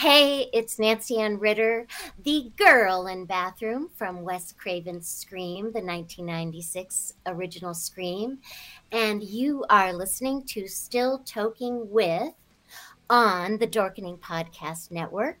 Hey, it's Nancy Anne Ridder, the girl in bathroom from Wes Craven's Scream, the 1996 original Scream. And you are listening to Still Toking With on the Dorkening Podcast Network.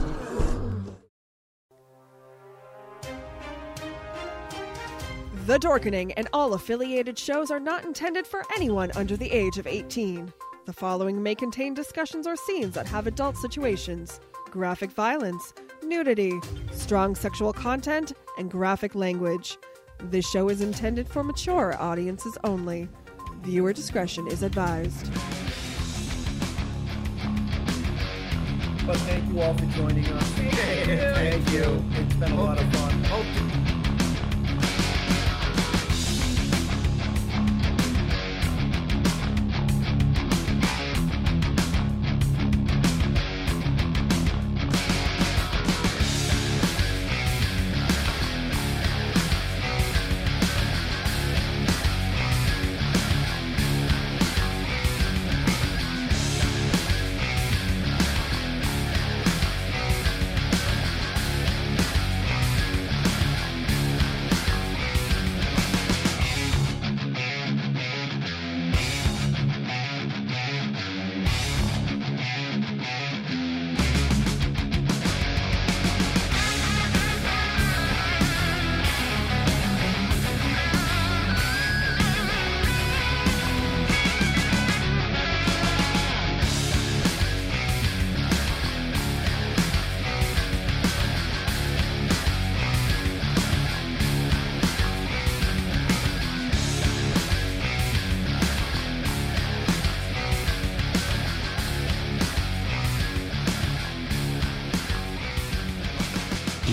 The Dorkening and all affiliated shows are not intended for anyone under the age of 18. The following may contain discussions or scenes that have adult situations, graphic violence, nudity, strong sexual content, and graphic language. This show is intended for mature audiences only. Viewer discretion is advised. But thank you all for joining us. Thank you. It's been a lot of fun.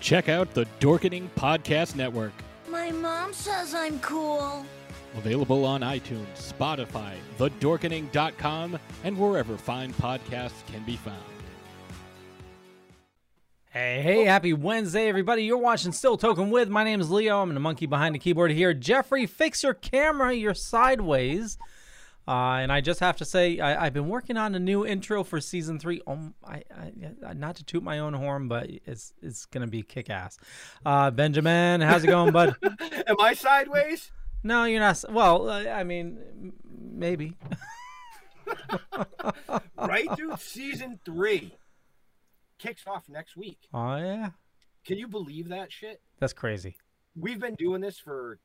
Check out the Dorkening Podcast Network, My mom says I'm cool. available on iTunes, Spotify, thedorkening.com, and wherever fine podcasts can be found. Hey, hey, happy Wednesday, everybody. You're watching Still Toking with. My name is Leo. I'm the monkey behind the keyboard here. Jeffrey, fix your camera. You're sideways. Uh, and I just have to say, I, I've been working on a new intro for season three. Um, I, I, not to toot my own horn, but it's it's gonna be kick ass. Uh, Benjamin, how's it going, bud? Am I sideways? No, you're not. Well, uh, I mean, maybe. right, dude? Season three kicks off next week. Oh yeah, Can you believe that shit? that's crazy. We've been doing this for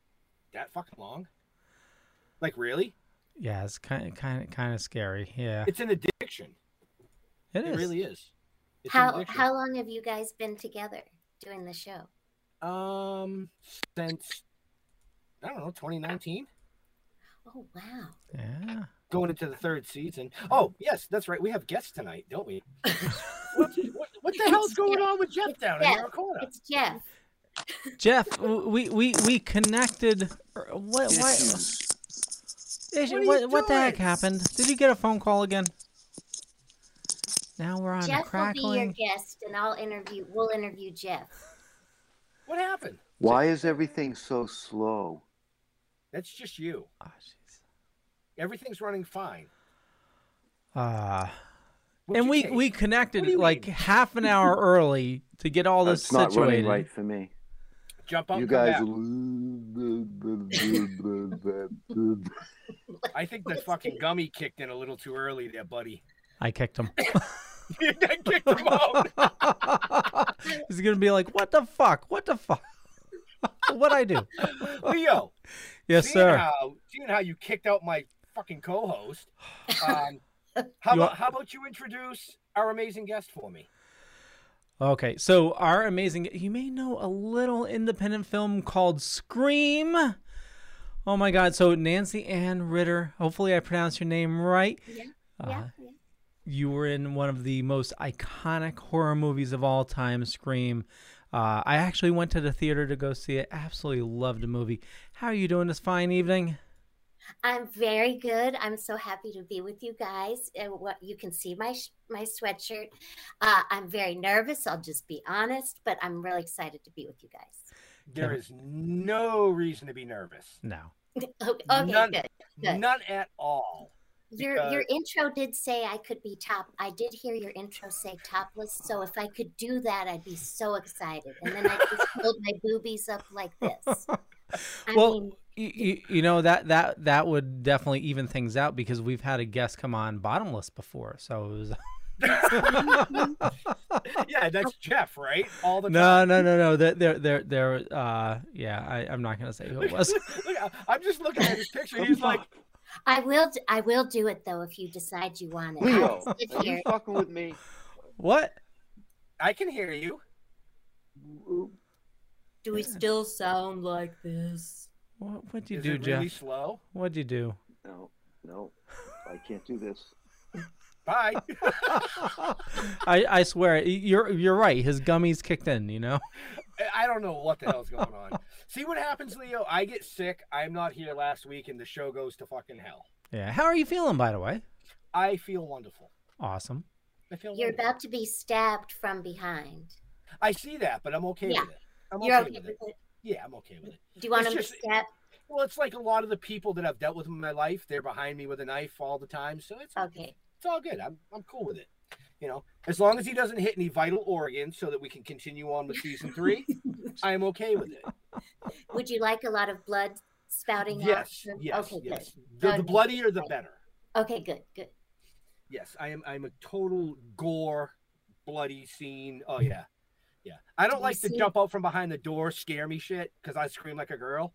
that fucking long. Like really? Yeah, it's kind of kind of kind of scary. Yeah, It's an addiction. It is. It It is. really is. It's How how long have you guys been together doing the show? Um, since I don't know, 2019, Oh wow. Yeah. going into the third season. Oh yes, that's right. We have guests tonight, don't we? what, what, what the hell's going on with Jeff down in Jeff. Arizona? It's Jeff. Jeff, we we we connected. er, What what? Issues. What What, what the heck happened? Did you get a phone call again? Now we're on Jeff will be your guest, and I'll interview. We'll interview Jeff. What happened? Why is everything so slow? That's just you. Oh, Everything's running fine. Uh, What's and we take? we connected you like half an hour early to get all this It's not situated. running right for me. Jump up. You guys. I think the fucking gummy kicked in a little too early there, buddy. I kicked him. you kicked him out. He's gonna be like, "What the fuck? What the fuck? what I do?" Leo. Yes, seeing sir. How, seeing how you kicked out my fucking co-host, um, how, about, are- how about you introduce our amazing guest for me? Okay, so our amazing, you may know a little independent film called Scream. Oh my God! So Nancy Anne Ridder. Hopefully, I pronounced your name right. Yeah. Uh, yeah. You were in one of the most iconic horror movies of all time, Scream. Uh, I actually went to the theater to go see it. Absolutely loved the movie. How are you doing this fine evening? I'm very good. I'm so happy to be with you guys. And what you can see my sh- my sweatshirt. Uh, I'm very nervous. I'll just be honest, but I'm really excited to be with you guys. There is no reason to be nervous. No. Okay, none, good. good. none at all. Your your intro did say I could be top. I did hear your intro say topless. So if I could do that, I'd be so excited. And then I just hold my boobies up like this. I well, mean, you, you, you know that that that would definitely even things out because we've had a guest come on bottomless before. So it was. yeah, that's Jeff, right? All the No, time. no, no, no. They're, they're, they're, they're uh, yeah, I, I'm not gonna say who it was. Look, I'm just looking at his picture. He's like, I will. d- I will do it though if you decide you want it. Leo, are you fucking with me? What? I can hear you. Do we still sound like this? What, what'd you Is do, it Jeff? really slow? What'd you do? No, no, I can't do this. Bye. I, I swear, you're, you're right. His gummies kicked in. You know. I don't know what the hell's going on. See what happens, Leo? I get sick. I'm not here last week, and the show goes to fucking hell. Yeah. How are you feeling, by the way? I feel wonderful. Awesome. I feel You're wonderful. about to be stabbed from behind. I see that, but I'm okay Yeah. with it. I'm You're okay, okay with it. Yeah, I'm okay with it. Do you want It's him just- to step? Well, it's like a lot of the people that I've dealt with in my life. They're behind me with a knife all the time, so it's Okay. it's all good. I'm I'm cool with it. You know, as long as he doesn't hit any vital organs, so that we can continue on with season three, I am okay with it. Would you like a lot of blood spouting? Yes, from- yes, Okay, yes. good. The, the bloodier, the better. Okay, good, good. Yes, I am. I'm a total gore, bloody scene. Oh yeah, yeah. I don't Do like to see- jump out from behind the door, scare me shit, because I scream like a girl.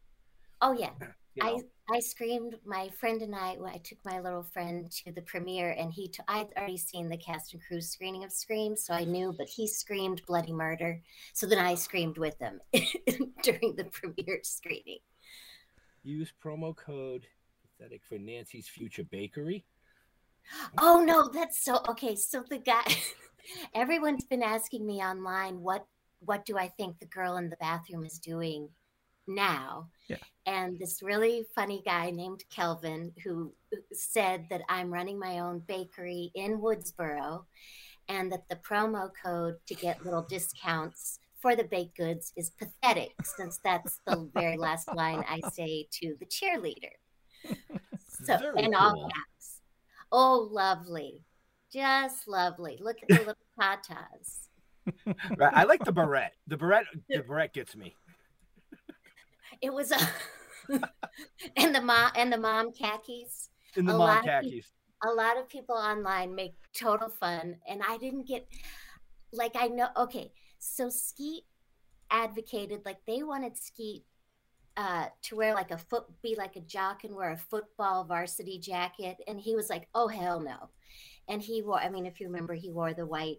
Oh yeah. You know? I I screamed. My friend and I. I took my little friend to the premiere, and he. T- I'd already seen the cast and crew screening of Scream, so I knew. But he screamed bloody murder, so then I screamed with him during the premiere screening. Use promo code pathetic for Nancy's future bakery. Oh no, that's so okay. So the guy, everyone's been asking me online what what do I think the girl in the bathroom is doing now? Yeah. And this really funny guy named Kelvin who said that I'm running my own bakery in Woodsboro, and that the promo code to get little discounts for the baked goods is pathetic, since that's the very last line I say to the cheerleader. So Very and all caps. Oh, lovely. Just lovely. Look at the little tatas. Right, I like the beret. The beret. The beret gets me. It was a and the mom and the mom khakis. In the A mom lot of peop- khakis. a lot of people online make total fun, and I didn't get like I know. Okay, so Skeet advocated like they wanted Skeet uh, to wear like a foot, be like a jock and wear a football varsity jacket, and he was like, "Oh hell no!" And he wore. I mean, if you remember, he wore the white,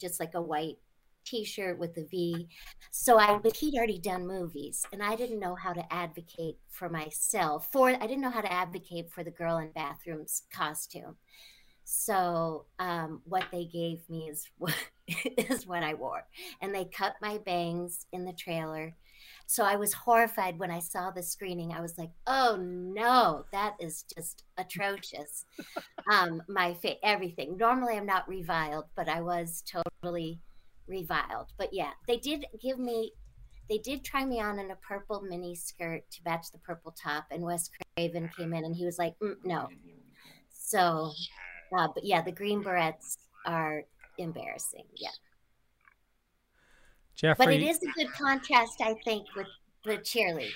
just like a white t-shirt with the V. So I, but he'd already done movies, and I didn't know how to advocate for myself. For I didn't know how to advocate for the girl in bathrooms costume. So um, what they gave me is what is what I wore, and they cut my bangs in the trailer. So I was horrified when I saw the screening. I was like, "Oh no, that is just atrocious." um, my fa- everything. Normally, I'm not reviled, but I was totally reviled. But yeah, they did give me. They did try me on in a purple mini skirt to match the purple top, and Wes Craven came in and he was like, mm, "No." So, uh, but yeah, the green berets are embarrassing. Yeah. Jeff, But are it you- is a good contrast, I think, with the cheerleader.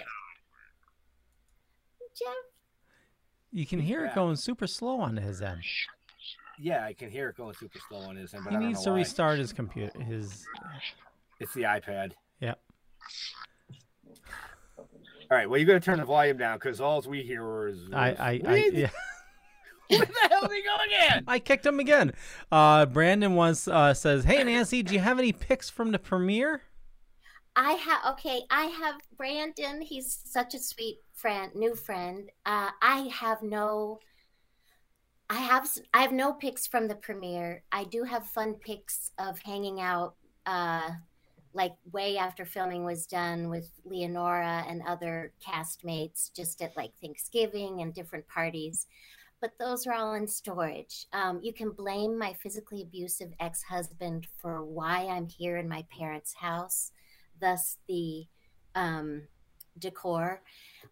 Jeff, You can hear it going super slow on his end. Yeah, I can hear it going super slow on his end, but He I needs to why. restart his computer. His It's the iPad. yeah. All right, well, you got to turn the volume down because all we hear is. I I, I yeah. Where the hell did he go again? I kicked him again. Uh, Brandon once uh, says, "Hey Nancy, do you have any pics from the premiere?" I have okay. I have Brandon. He's such a sweet friend, new friend. Uh, I have no. I have I have no pics from the premiere. I do have fun pics of hanging out, uh, like way after filming was done with Leonora and other castmates, just at like Thanksgiving and different parties. But those are all in storage. Um, you can blame my physically abusive ex husband for why I'm here in my parents' house thus the um, decor.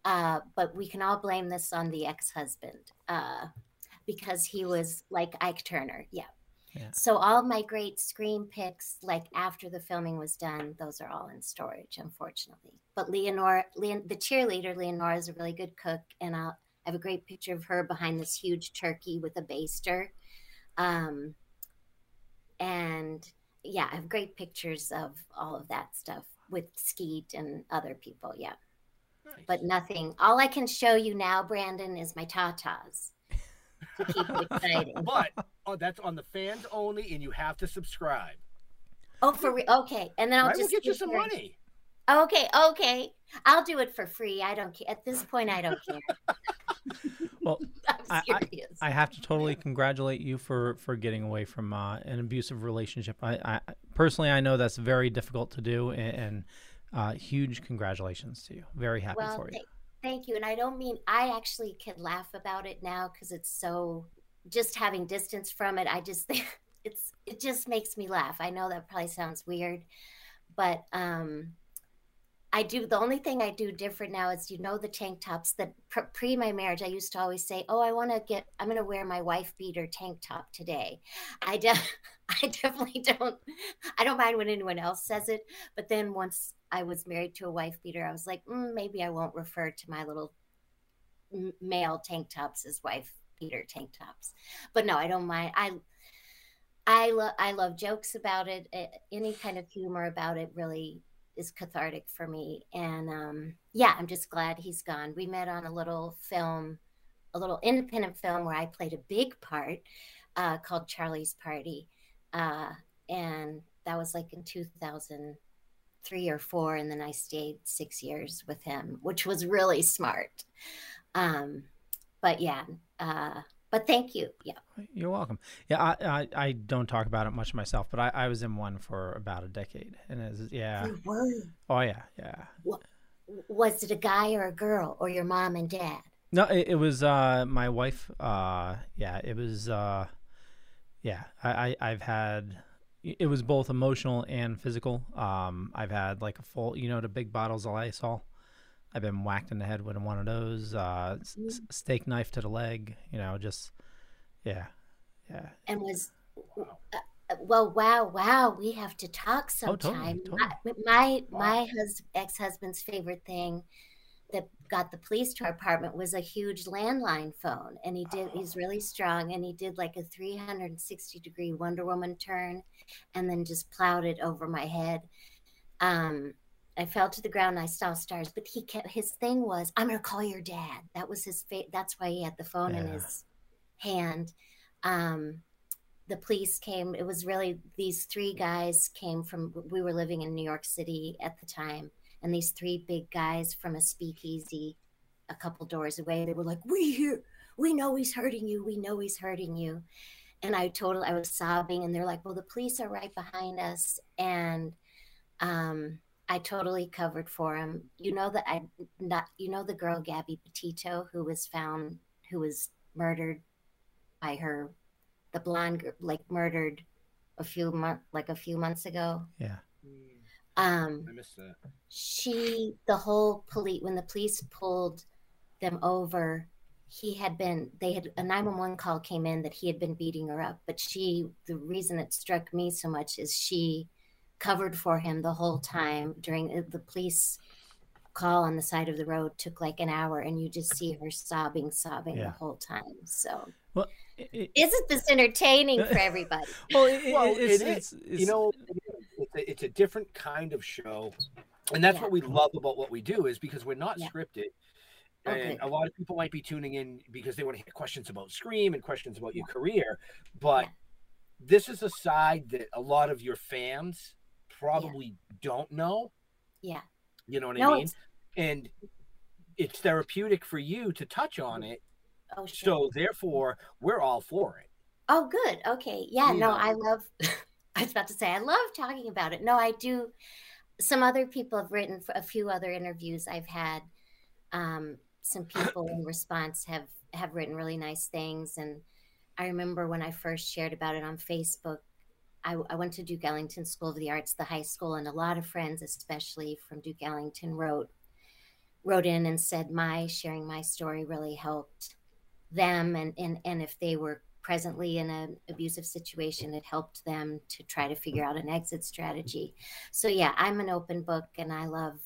Uh, but we can all blame this on the ex husband uh, because he was like Ike Turner. Yeah. Yeah. So all my great screen pics, like after the filming was done, those are all in storage, unfortunately. But Leonora, Leon, the cheerleader, Leonora is a really good cook, and I'll, I have a great picture of her behind this huge turkey with a baster. Um, and yeah, I have great pictures of all of that stuff with Skeet and other people. Yeah. But nothing. All I can show you now, Brandon, is my tatas to keep it exciting. But oh, that's on the fans only, and you have to subscribe. Oh, for re- okay, and then I'll Right, we'll just get you some money. Okay, okay, I'll do it for free. I don't care. At this point, I don't care. Well, I, I. I have to totally congratulate you for for getting away from uh, an abusive relationship. I, I personally, I know that's very difficult to do, and, and uh, huge congratulations to you. Very happy well, for you. thank, thank you. And I don't mean I actually can laugh about it now because it's so just having distance from it. I just think it's it just makes me laugh. I know that probably sounds weird, but um, I do. The only thing I do different now is you know the tank tops that pre my marriage I used to always say, "Oh, I want to get. I'm going to wear my wife beater tank top today." I de- I definitely don't. I don't mind when anyone else says it, but then once I was married to a wife beater, I was like, mm, maybe I won't refer to my little male tank tops as wife beater tank tops. But no, I don't mind. I I love I love jokes about it. Any kind of humor about it really is cathartic for me. And um, yeah, I'm just glad he's gone. We met on a little film, a little independent film where I played a big part uh, called Charlie's Party, uh, and that was like in 2003 or four. And then I stayed six years with him, which was really smart. Um, but yeah, uh, but thank you. Yeah. You're welcome. Yeah, I, I, I don't talk about it much myself, but I, I was in one for about a decade, and it's, yeah. You were. Oh yeah, yeah. Wa- Was it a guy or a girl or your mom and dad? No, it, it was uh, my wife. Uh, yeah, it was. Uh, yeah, I, I I've had. It was both emotional and physical. Um, I've had like a full, you know, the big bottles of Lysol. I've been whacked in the head with one of those. Uh, s- steak knife to the leg. You know, just Yeah. Yeah. and was uh, uh, well wow wow we have to talk Oh, totally, sometime totally. my my, my hus- ex-husband's favorite thing that got the police to our apartment was a huge landline phone and he did he's really strong and he did like a 360 degree wonder woman turn and then just plowed it over my head um i fell to the ground and i saw stars but he kept his thing was i'm gonna call your dad. That was his fa- that's why he had the phone in his hand. Um the police came it was really these three guys came from we were living in new york city at the time and these three big guys from a speakeasy a couple doors away they were like we here we know he's hurting you we know he's hurting you. And i totally i was sobbing and they're like well the police are right behind us and um i totally covered for him you know that i not you know the girl gabby petito who was found who was murdered by her the blonde gr- like murdered a few month like a few months ago Yeah. um I missed that. she the whole police when the police pulled them over he had been they had a 911 call came in that he had been beating her up but she the reason it struck me so much is she covered for him the whole time during uh, the police call on the side of the road took like an hour and you just see her sobbing sobbing Yeah. the whole time so Well, it, it, isn't this entertaining for everybody well, it, well, it- it's, it's, it's- you know, it's a, it's a different kind of show, and that's Yeah. what we love about what we do is because we're not Yeah. scripted. Oh, And good. a lot of people might be tuning in because they want to hear questions about Scream and questions about your career, but this is a side that a lot of your fans probably don't know. yeah You know what No, I mean? it's- And it's therapeutic for you to touch on it. oh shit. So therefore, we're all for it. Oh, good. Okay. Yeah. You No, know. I love. I was about to say I love talking about it. No, I do. Some other people have written for a few other interviews I've had. Um, some people in response have have written really nice things, and I remember when I first shared about it on Facebook. I, I went to Duke Ellington School of the Arts, the high school, and a lot of friends, especially from Duke Ellington, wrote wrote in and said my sharing my story really helped them. And and, and if they were presently in an abusive situation it helped them to try to figure out an exit strategy. So yeah i'm an open book and i love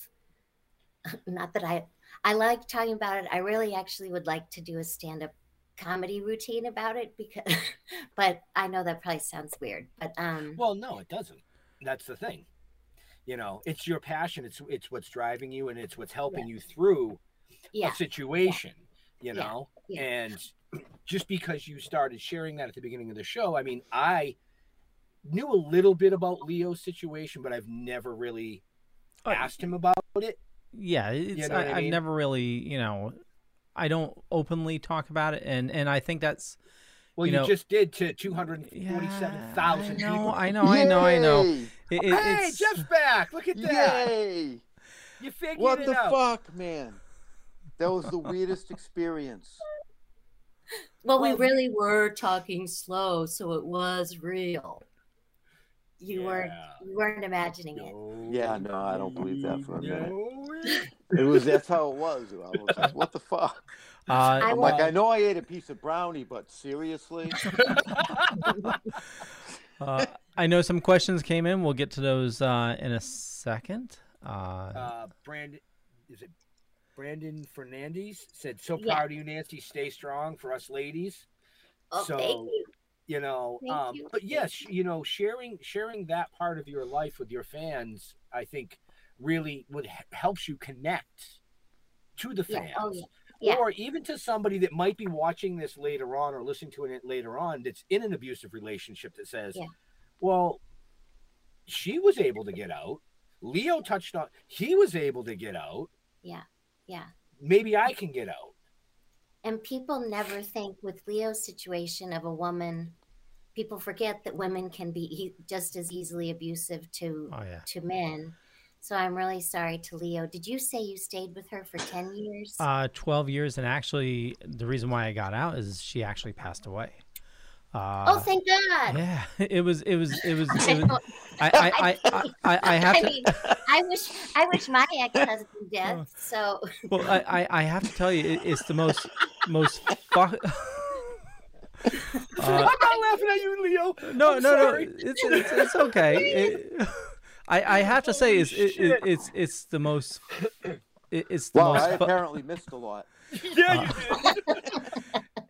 not that i i like talking about it. I really actually would like to do a stand-up comedy routine about it because but i know that probably sounds weird but um Well, no, it doesn't. That's the thing. You know, it's your passion. It's it's what's driving you, and it's what's helping you through yeah a situation. You know, Yeah. and just because you started sharing that at the beginning of the show, I mean, I knew a little bit about Leo's situation, but I've never really asked him about it. yeah, it's, know what I, I I've mean? never really, you know, I don't openly talk about it, and and I think that's. Well, you, know, just did to two hundred forty-seven thousand I know, people. I know, I know, I know. It- it- hey, it's- Jeff's back! Look at that! Yay! You figured What it out. What the fuck, man? That was the weirdest experience. well we really were talking slow so it was real you weren't you weren't imagining it Yeah, no, I don't believe that for a minute. It was that's how it was. I was like, what the fuck? Uh, I'm like, I know I ate a piece of brownie, but seriously? Uh, I know some questions came in. We'll get to those uh, in a second. Uh, uh, Brandon, is it Brandon Fernandez said, "So Yeah. proud of you, Nancy. Stay strong for us ladies." Oh, so, thank you. you know, Thank um, you. but yes, you know, sharing sharing that part of your life with your fans, I think, really would h- helps you connect to the Yeah, oh, fans. oh, yeah. Yeah. Or even to somebody that might be watching this later on or listening to it later on that's in an abusive relationship that says, Yeah. well, she was able to get out. Leo touched on, he was able to get out. yeah yeah Maybe I can get out. And people never think with Leo's situation of a woman, people forget that women can be e- just as easily abusive to Oh, yeah. to men. So I'm really sorry to Leo. Did you say you stayed with her for 10 years? uh, 12 years, and actually, the reason why I got out is she actually passed away. Uh, oh, thank God. Yeah, it was, it was, it was, I it was. I, I, I, I, I, I have I to. mean, I wish I wish my ex-husband dead. So Well, I, I, I have to tell you, it, it's the most most fuck. Uh, I'm not laughing at you, Leo. no, I'm no, sorry. no. It's it's, it's okay. It- I I have to say it's it, it, it's it's the most it, it's the Well, most I fu- apparently missed a lot. Yeah, you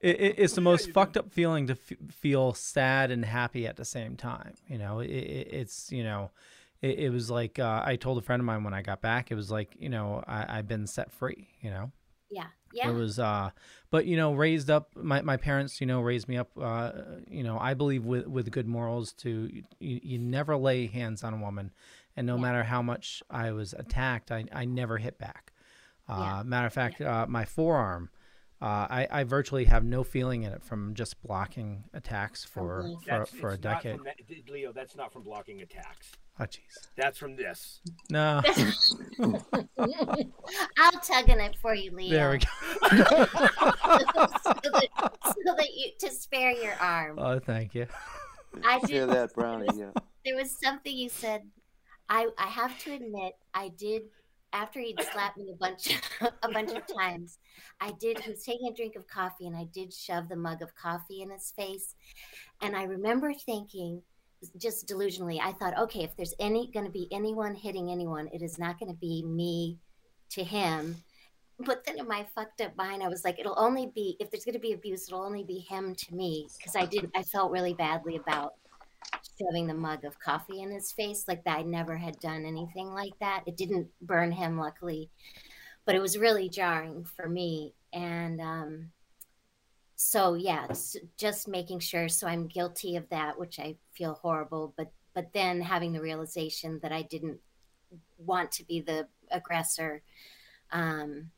it, it, it's the most fucked up feeling to f- feel sad and happy at the same time. You know, it, it, it's you know, it, it was like uh, I told a friend of mine when I got back. It was like you know I, I've been set free. You know. Yeah. Yeah. It was, uh, but you know, raised up. My, my parents, you know, raised me up. Uh, you know, I believe with with good morals. To you, you never lay hands on a woman, and no matter how much I was attacked, I I never hit back. Uh, Matter of fact, uh, my forearm, uh, I I virtually have no feeling in it from just blocking attacks for for, for a decade. from that- Leo, that's not from blocking attacks. Oh jeez. That's from this. No. I'll tug on it for you, Leo. There we go. so, that, so that you to spare your arm. Oh, thank you. I did. Hear that, Brownie? Yeah. There was something you said. I I have to admit, I did. After he'd slapped me a bunch, a bunch of times, I did. He was taking a drink of coffee, and I did shove the mug of coffee in his face. And I remember thinking, just delusionally, I thought, okay, if there's any going to be anyone hitting anyone, it is not going to be me to him. But then in my fucked up mind, I was like, it'll only be if there's going to be abuse, it'll only be him to me because I did. I felt really badly about shoving the mug of coffee in his face like that. I never had done anything like that. It didn't burn him, luckily, but it was really jarring for me. And um, so, yeah, just making sure. So I'm guilty of that, which I feel horrible. But but then having the realization that I didn't want to be the aggressor. Um,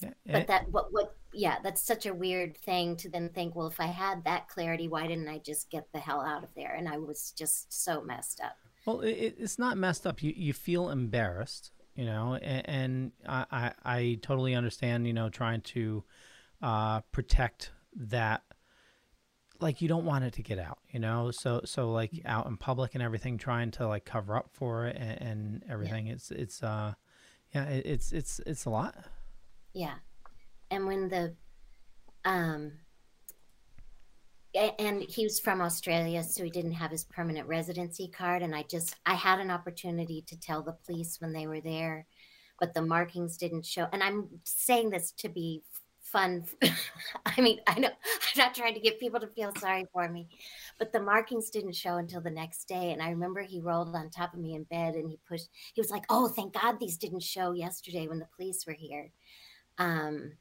Yeah, but that what what yeah that's such a weird thing to then think well if i had that clarity why didn't i just get the hell out of there and i was just so messed up Well, it- it's not messed up. You you feel embarrassed, you know, and, and I, I I totally understand. You know, trying to uh, protect that. Like you don't want it to get out, you know. So so like out in public and everything, trying to like cover up for it and, and everything. It's it's uh, yeah, it, it's it's it's a lot. yeah and when the um and he was from australia so he didn't have his permanent residency card and i just i had an opportunity to tell the police when they were there but the markings didn't show and i'm saying this to be fun i mean i know i'm not trying to get people to feel sorry for me but the markings didn't show until the next day and i remember he rolled on top of me in bed and he pushed he was like oh thank god these didn't show yesterday when the police were here. Um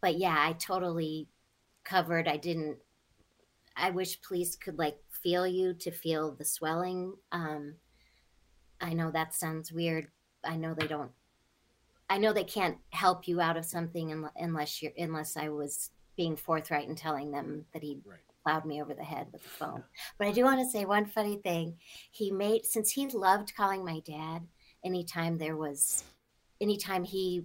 but yeah i totally covered i didn't i wish police could like feel you to feel the swelling um i know that sounds weird i know they don't i know they can't help you out of something unless you're unless i was being forthright and telling them that he plowed me over the head with the phone. But i do want to say one funny thing. He made since he loved calling my dad anytime there was anytime he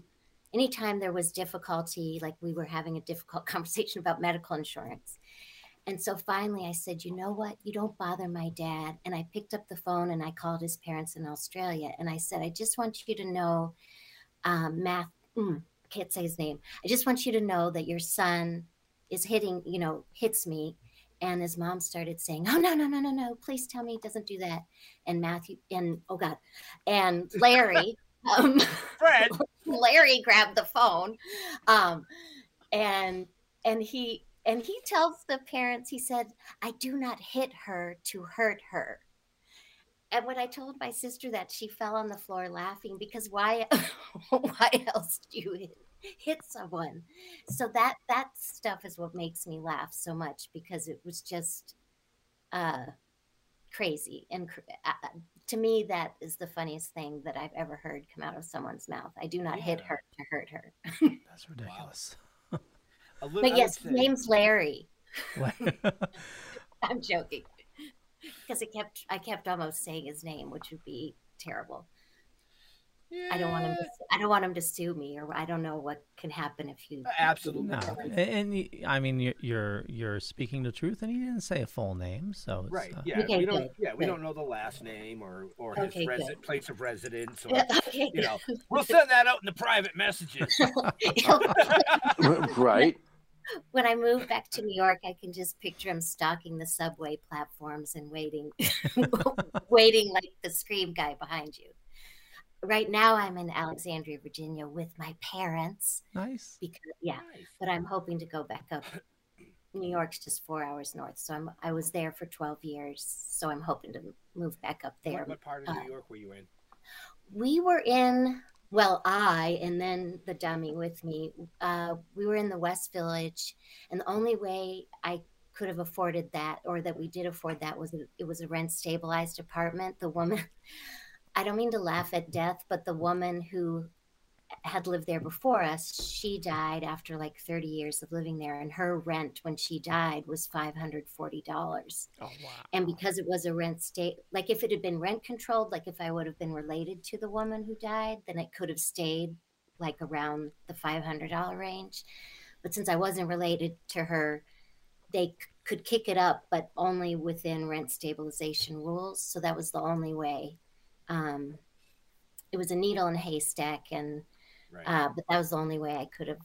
anytime there was difficulty like we were having a difficult conversation about medical insurance. And so finally i said you know what? You don't bother my dad. And i picked up the phone and i called his parents in australia. And i said i just want you to know um, math mm, can't say his name i just want you to know that your son is hitting you know hits me and his mom started saying oh no no no no no please tell me he doesn't do that and matthew and oh god and larry um, Fred. Larry grabbed the phone, um, and and he and he tells the parents. He said, "I do not hit her to hurt her." And when I told my sister that, she fell on the floor laughing because why? why else do you hit, hit someone? So that that stuff is what makes me laugh so much because it was just uh, crazy and cr- uh, to me that is the funniest thing that I've ever heard come out of someone's mouth. I do not hit her to hurt her. That's ridiculous. A li- but yes, say- his name's Larry. Larry. I'm joking because I kept I kept almost saying his name, which would be terrible. I don't want him. To, I don't want him to sue me, or I don't know what can happen if you. Absolutely. No, and, and y- I mean you're, you're you're speaking the truth, and he didn't say a full name, so it's, Right. uh, Yeah. Okay, we don't. good, Yeah, we good. don't know the last name or or his Okay, resi- place of residence. Or, okay, you know, we'll send that out in the private messages. right. When I move back to New York, I can just picture him stalking the subway platforms and waiting, waiting like the scream guy behind you. Right now, I'm in Alexandria, Virginia, with my parents. Nice. Because yeah, but I'm hoping to go back up. New York's just four hours north, so I'm I was there for 12 years, so I'm hoping to move back up there. What, what part of Uh, New York were you in? we were in well i and then the dummy with me uh, we were in the west village and the only way i could have afforded that or that we did afford that was it was a rent stabilized apartment. The woman i don't mean to laugh at death but the woman who had lived there before us she died after like 30 years of living there and her rent when she died was $540 Oh wow. and because it was a rent state like if it had been rent controlled like if i would have been related to the woman who died then it could have stayed like around the $500 range. But since i wasn't related to her they c- could kick it up but only within rent stabilization rules. So that was the only way um, it was a needle in a haystack and uh, but that was the only way i could have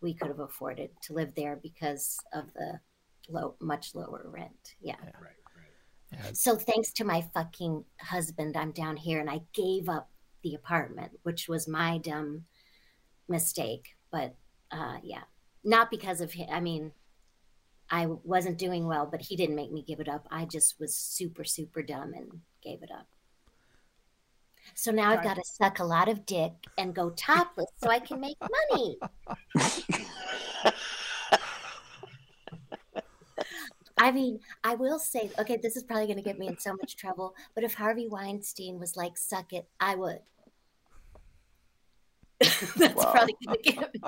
we could have afforded to live there because of the low much lower rent yeah so thanks to my fucking husband, I'm down here and I gave up the apartment, which was my dumb mistake. But uh, yeah, not because of him. I mean, I wasn't doing well, but he didn't make me give it up. I just was super, super dumb and gave it up. So now I've got to suck a lot of dick and go topless so I can make money. I mean, I will say, okay, this is probably going to get me in so much trouble, but if Harvey Weinstein was like, suck it, I would. That's Wow. probably going to get me.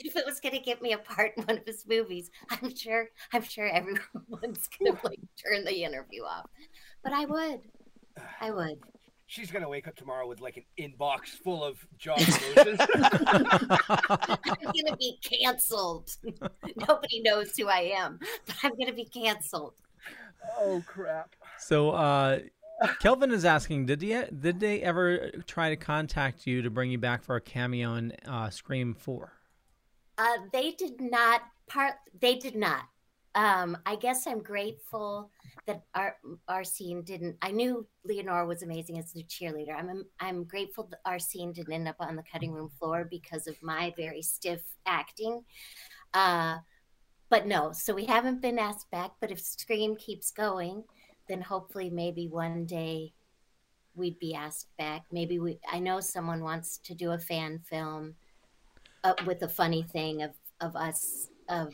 If it was going to get me a part in one of his movies, I'm sure, I'm sure everyone's going to like turn the interview off. But I would. I would. She's gonna wake up tomorrow with like an inbox full of job promotions. I'm going to be canceled. Nobody knows who I am, but I'm going to be canceled. oh crap! So uh, Kelvin is asking, did they did they ever try to contact you to bring you back for a cameo in uh, Scream Four? Uh, they did not part. They did not. Um, I guess I'm grateful that our our scene didn't. I knew Leonora was amazing as the cheerleader. I'm I'm grateful that our scene didn't end up on the cutting room floor because of my very stiff acting. Uh, but no, so we haven't been asked back. But if Scream keeps going, then hopefully maybe one day we'd be asked back. Maybe we. I know someone wants to do a fan film uh, with a funny thing of of us of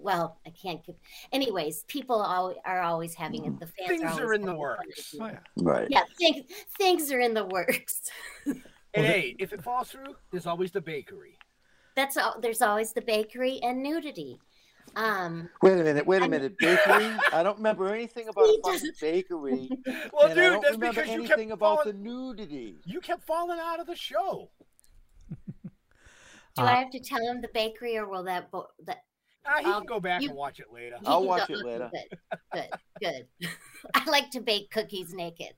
well i can't give anyways people are always having it the fans Things are, are in the works. with you. Right. yeah things, things are in the works And hey, if it falls through, there's always the bakery. that's all there's always the bakery and nudity um Wait a minute, wait a minute. Bakery? I don't remember anything about a fucking bakery. Well, and dude, I don't that's remember because you anything kept about falling- the nudity. You kept falling out of the show. do Uh, i have to tell him the bakery or will that bo- that Ah, he I'll- can go back you- and watch it later. I'll watch go- it later. good good good i like to bake cookies naked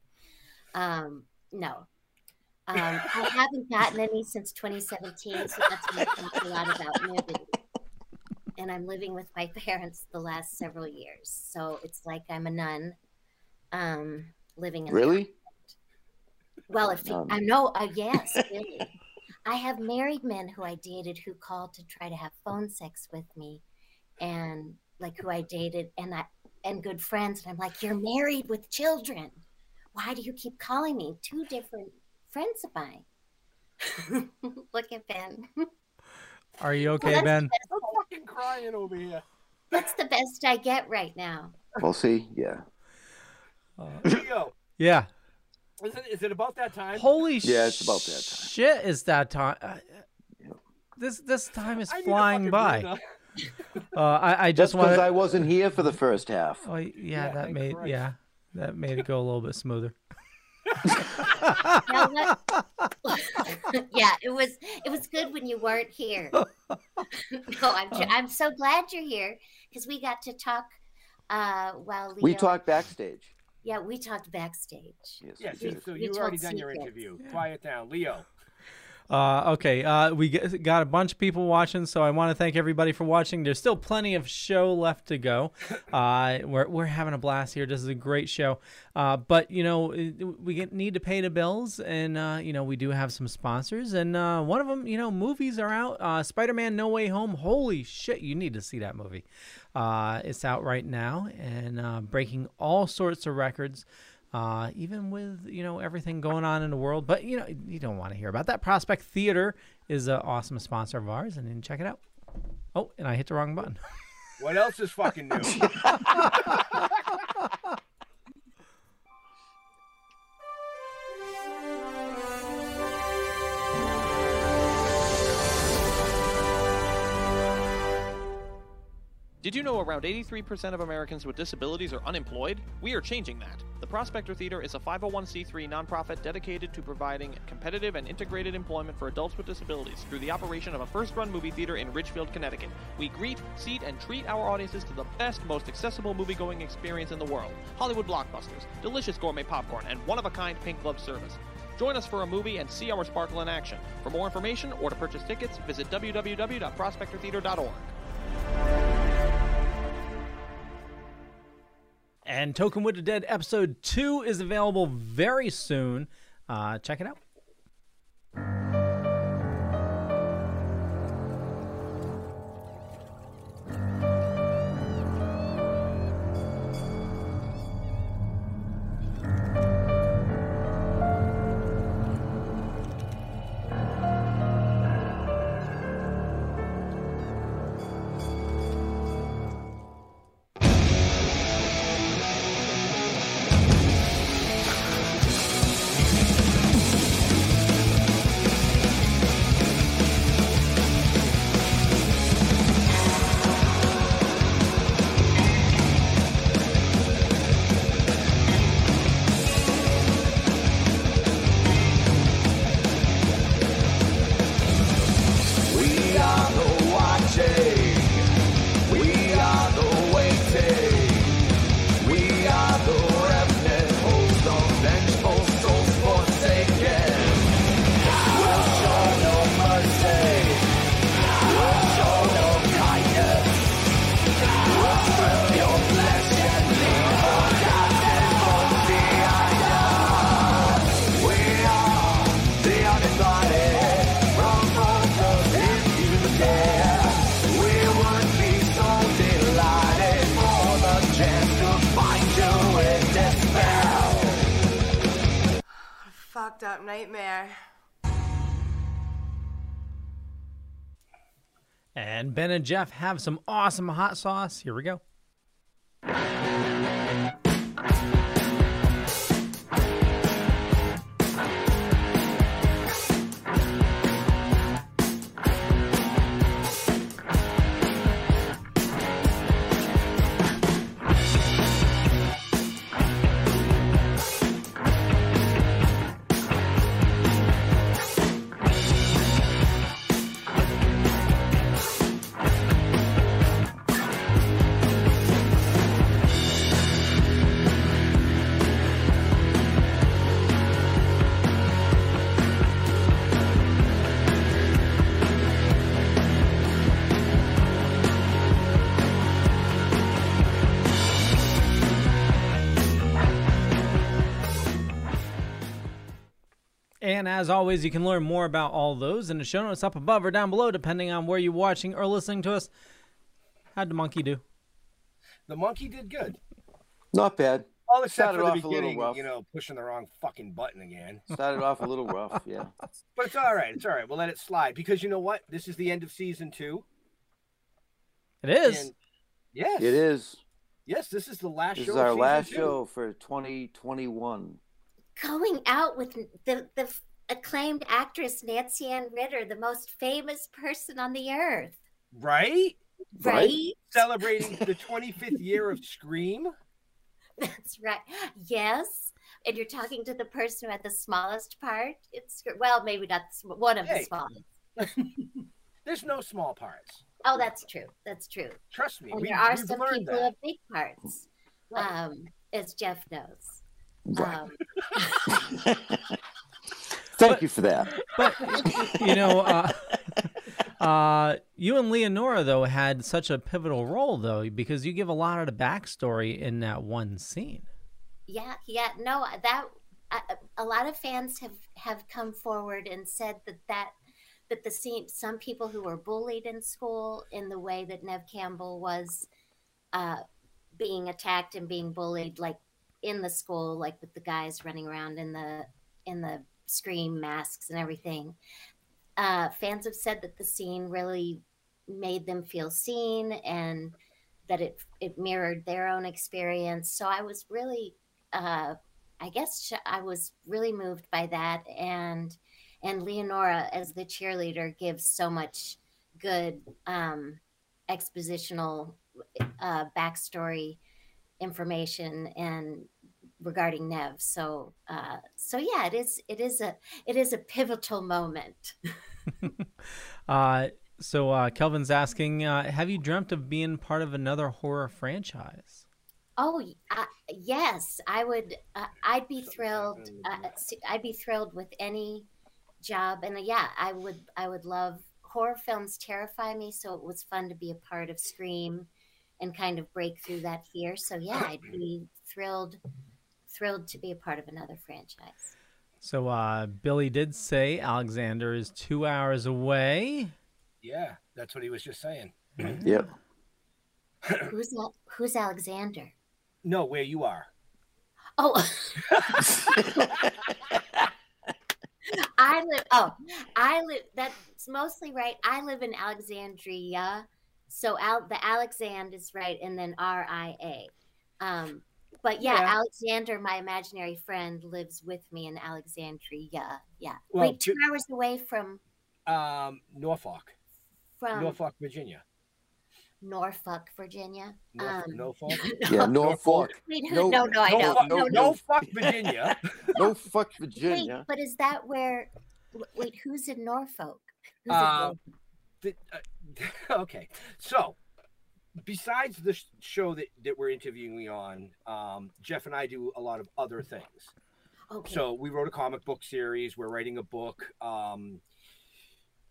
um no um, I haven't gotten any since 2017, so that's why I talk a lot about nudity. And I'm living with my parents the last several years, so it's like I'm a nun, um, living in. the Really? well, if Nun. I know, uh, yes, really. I have married men who I dated who called to try to have phone sex with me, and like who I dated, and I and good friends, and I'm like, you're married with children. Why do you keep calling me? Two different friends of mine. Look at Ben. Are you okay, that's- Ben? I'm fucking crying over here. That's the best I get right now. We'll see. Yeah. Leo, Yeah. is it, is it about that time? Holy shit. Yeah, it's about that time. shit! Is that time? Uh, this this time is I flying fucking by. Breather. Uh, I I Just just want because I wasn't here for the first half. Oh yeah, Yeah, that made Christ. yeah that made it go a little bit smoother. You yeah, it was it was good when you weren't here. no, I'm I'm so glad you're here because we got to talk uh while Leo, We talked backstage. Yeah, we talked backstage. Yes, Yeah, we so you've already done your secrets. interview. Quiet down, Leo. Uh, okay, uh, we get, got a bunch of people watching, so I want to thank everybody for watching. There's still plenty of show left to go. Uh, we're we're having a blast here. This is a great show, uh, but you know we get, need to pay the bills, and uh, you know we do have some sponsors, and uh, one of them, you know, movies are out. Uh, Spider-Man: No Way Home. Holy shit, you need to see that movie. Uh, it's out right now and uh, breaking all sorts of records uh, even with you know everything going on in the world. But you know you don't want to hear about that. Prospect Theater is an awesome sponsor of ours, and check it out. Oh, and I hit the wrong button. What else is fucking new? Did you know around 83% of Americans with disabilities are unemployed? We are changing that. The Prospector Theater is a 501c3 nonprofit dedicated to providing competitive and integrated employment for adults with disabilities through the operation of a first run movie theater in Ridgefield, Connecticut. We greet, seat, and treat our audiences to the best, most accessible movie going experience in the world Hollywood blockbusters, delicious gourmet popcorn, and one of a kind pink glove service. Join us for a movie and see our sparkle in action. For more information or to purchase tickets, visit www.prospectortheater.org. And Toking the Dead episode two is available very soon. Uh, check it out. And Jeff have some awesome hot sauce. Here we go. As always, you can learn more about all those in the show notes up above or down below, depending on where you're watching or listening to us. How'd the monkey do? The monkey did good. Not bad. All except Started for the off beginning, rough. you know, pushing the wrong fucking button again. Started off a little rough, yeah. But it's all right. It's all right. We'll let it slide because you know what? This is the end of season two. It is. And yes, It is. Yes, this is the last This show. is our season last two. show for 2021. Going out with the, the acclaimed actress Nancy Anne Ridder, the most famous person on the earth. Right? Right? Celebrating the 25th year of Scream. That's right. Yes. And you're talking to the person who had the smallest part. It's well, maybe not the one of the Hey. smallest. There's no small parts. Oh, that's true. That's true. Trust me. And we, there are we've some people that. who have big parts, um, as Jeff knows. Um, Thank you for that. But you know, uh, uh, you and Leonora though had such a pivotal role though because you give a lot of the backstory in that one scene. Yeah, yeah, no, that a, a lot of fans have have come forward and said that that that the scene, some people who were bullied in school in the way that Neve Campbell was uh, being attacked and being bullied, like in the school, like with the guys running around in the in the scream masks and everything. Uh, fans have said that the scene really made them feel seen and that it it mirrored their own experience. So I was really, uh, I guess, I was really moved by that, and and Leonora as the cheerleader gives so much good um, expositional uh, backstory information and regarding Neve. So uh, so yeah, it is it is a it is a pivotal moment. Uh, so uh, Kelvin's asking, uh, have you dreamt of being part of another horror franchise? Oh uh, yes, I would. Uh, I'd be thrilled. Uh, s- I'd be thrilled with any job, and uh, yeah, I would. I would love horror films. Terrify me, so it was fun to be a part of Scream, and kind of break through that fear. So yeah, I'd be thrilled. Thrilled to be a part of another franchise. So uh, Billy did say Alexander is two hours away. Yeah, that's what he was just saying. Yep. who's Al- Who's Alexander? No, where you are. Oh. I live. Oh, I live. That's mostly right. I live in Alexandria, so Al, the Alexand is right, and then R I A. Um, but yeah, Yeah. Alexander, my imaginary friend, lives with me in Alexandria. Yeah, Well, wait, two to- hours away from Um, Norfolk, from Norfolk, Virginia. Norfolk, Virginia. Norf- Um, Yeah, Norfolk. Norfolk. Wait, who- no, no, I know. No, No, no. no, fuck Virginia. no fuck Wait, Virginia. but is that where? Wait, who's in Norfolk? Who's in Uh, the- uh, okay, so besides the show that, that we're interviewing me on, um, Jeff and I do a lot of other things. Okay. So we wrote a comic book series. We're writing a book. Um,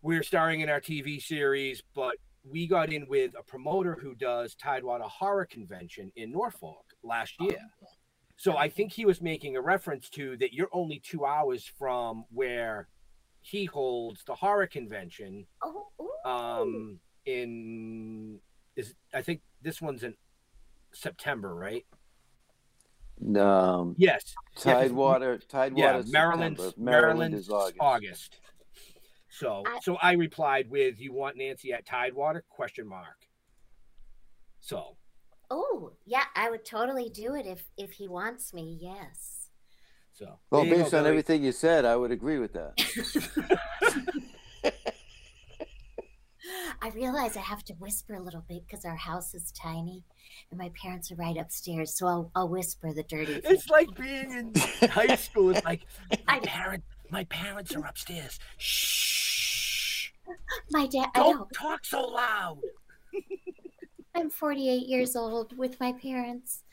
we're starring in our TV series, but we got in with a promoter who does Tidewater Horror Convention in Norfolk last year. So I think he was making a reference to that you're only two hours from where he holds the horror convention. Oh, Um, in is I think this one's in September, right? Um, Yes. Yeah, 'cause- Tidewater. Tidewater. Yeah, Maryland's September. Maryland's is August. August. So so I replied with you want Nancy at Tidewater question mark. So Oh, yeah, I would totally do it if if he wants me. Yes. so Well, there go, based on Billy. everything you said, I would agree with that. I realize I have to whisper a little bit because our house is tiny, and my parents are right upstairs. So I'll I'll whisper the dirty. thing. It's like being in high school. It's like my parents my parents are upstairs. Shh. My dad. I. Don't talk so loud. I'm 48 years old with my parents,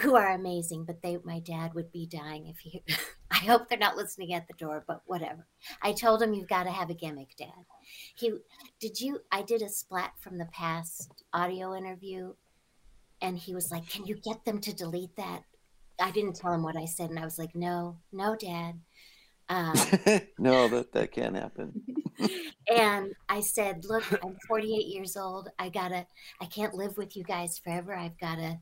who are amazing, but they my dad would be dying if he. I hope they're not listening at the door, but whatever. I told him you've got to have a gimmick, Dad. He did you? I did a splat from the past audio interview, and he was like, "Can you get them to delete that?" I didn't tell him what I said, and I was like, "No, no, Dad." Um, no, that that can't happen. and I said, "Look, I'm 48 years old. I gotta. I can't live with you guys forever. I've gotta,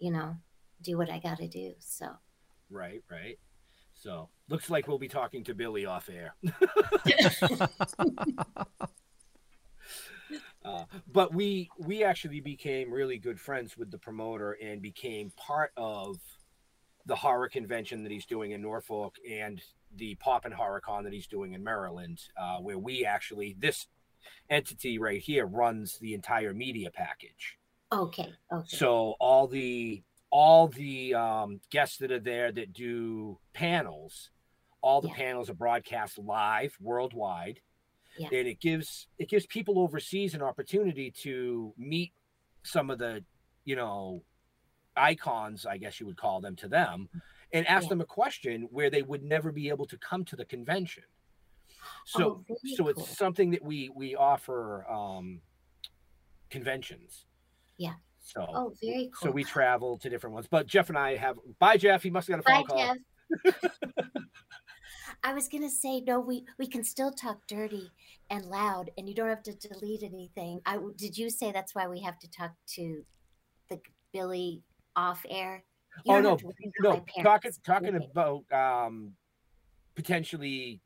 you know, do what I gotta do." So Right, right. So looks like we'll be talking to Billy off air. Uh, but we we actually became really good friends with the promoter and became part of the horror convention that he's doing in Norfolk and the Pop and Horror Con that he's doing in Maryland, uh, where we actually this entity right here runs the entire media package. Okay, okay. So all the all the um, guests that are there that do panels, all the panels are broadcast live worldwide, Yeah. and it gives it gives people overseas an opportunity to meet some of the, you know, icons, I guess you would call them, to them, and ask Yeah. them a question where they would never be able to come to the convention. So, Oh, so cool. it's something that we we offer um, conventions. Yeah. So, Oh, very cool. so we travel to different ones. But Jeff and I have. Bye, Jeff. He must have got a Bye, phone call. Jeff. I was gonna say no. We we can still talk dirty and loud, and you don't have to delete anything. I did you say that's why we have to talk to the Billy off air? You oh no, have to worry about no. Talking talking Okay. about um, potentially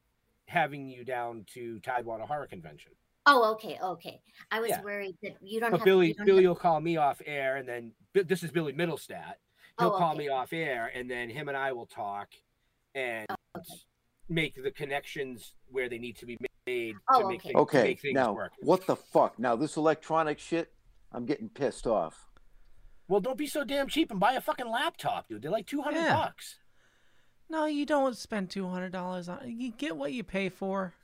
having you down to Tidewater Horror Convention. Oh, okay, okay. I was Yeah. worried that you don't But have. Billy don't Billy have- will call me off air, and then this is Billy Middlestat. He'll Oh, call okay. me off air, and then him and I will talk and oh, make the connections where they need to be made Oh, to make, things, Okay, make things now work. what the fuck? Now this electronic shit, I'm getting pissed off. Well, don't be so damn cheap and buy a fucking laptop, dude. They're like two hundred Yeah. bucks. No, you don't spend two hundred dollars on. You get what you pay for.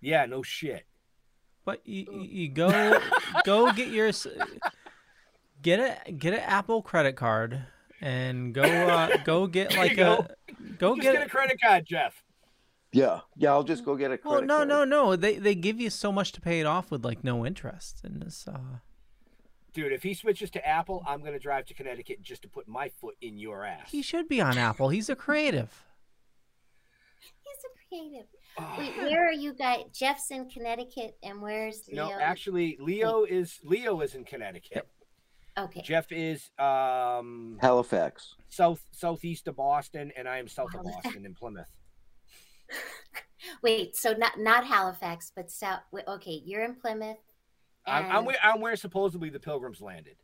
Yeah, no shit. But you, you you go go get your get a get an Apple credit card and go uh, go get like go. a go Just get, get a credit card, Jeff. Yeah, yeah. I'll just go get a Well, credit no, card. no, no. They they give you so much to pay it off with like no interest in this. Uh, Dude, if he switches to Apple, I'm gonna drive to Connecticut just to put my foot in your ass. he should be on Apple. He's a creative. He's a creative. Wait, where are you guys? Jeff's in Connecticut, and where's Leo? No, actually, Leo is Leo is in Connecticut. Okay. Jeff is um Halifax. south southeast of Boston, and I am south of Boston in Plymouth. Wait, so not not Halifax, but South. Okay, you're in Plymouth. I'm, I'm where I'm where supposedly the Pilgrims landed.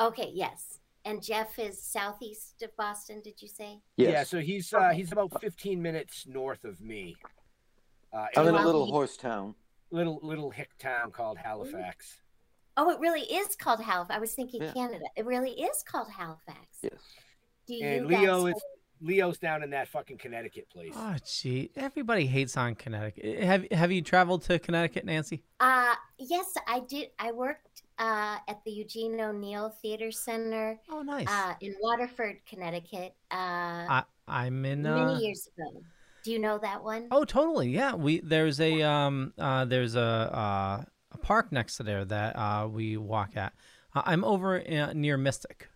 Okay, yes. And Jeff is southeast of Boston. Did you say? Yeah, so he's uh, he's about 15 minutes north of me. Uh, I'm in a little he- horse town. little little hick town called Halifax. Oh, it really is called Halifax. I was thinking Yeah. Canada. It really is called Halifax. Yes. Do you And guys? Leo is Leo's down in that fucking Connecticut place. Oh, gee, everybody hates on Connecticut. Have Have you traveled to Connecticut, Nancy? Uh, yes, I did. I worked uh, at the Eugene O'Neill Theater Center. Oh, nice. Uh, in Waterford, Connecticut. Uh, I I'm in. Uh, many years ago. Do you know that one? Oh, totally. Yeah, we there's a um uh there's a uh, a park next to there that uh we walk at. Uh, I'm over uh, near Mystic.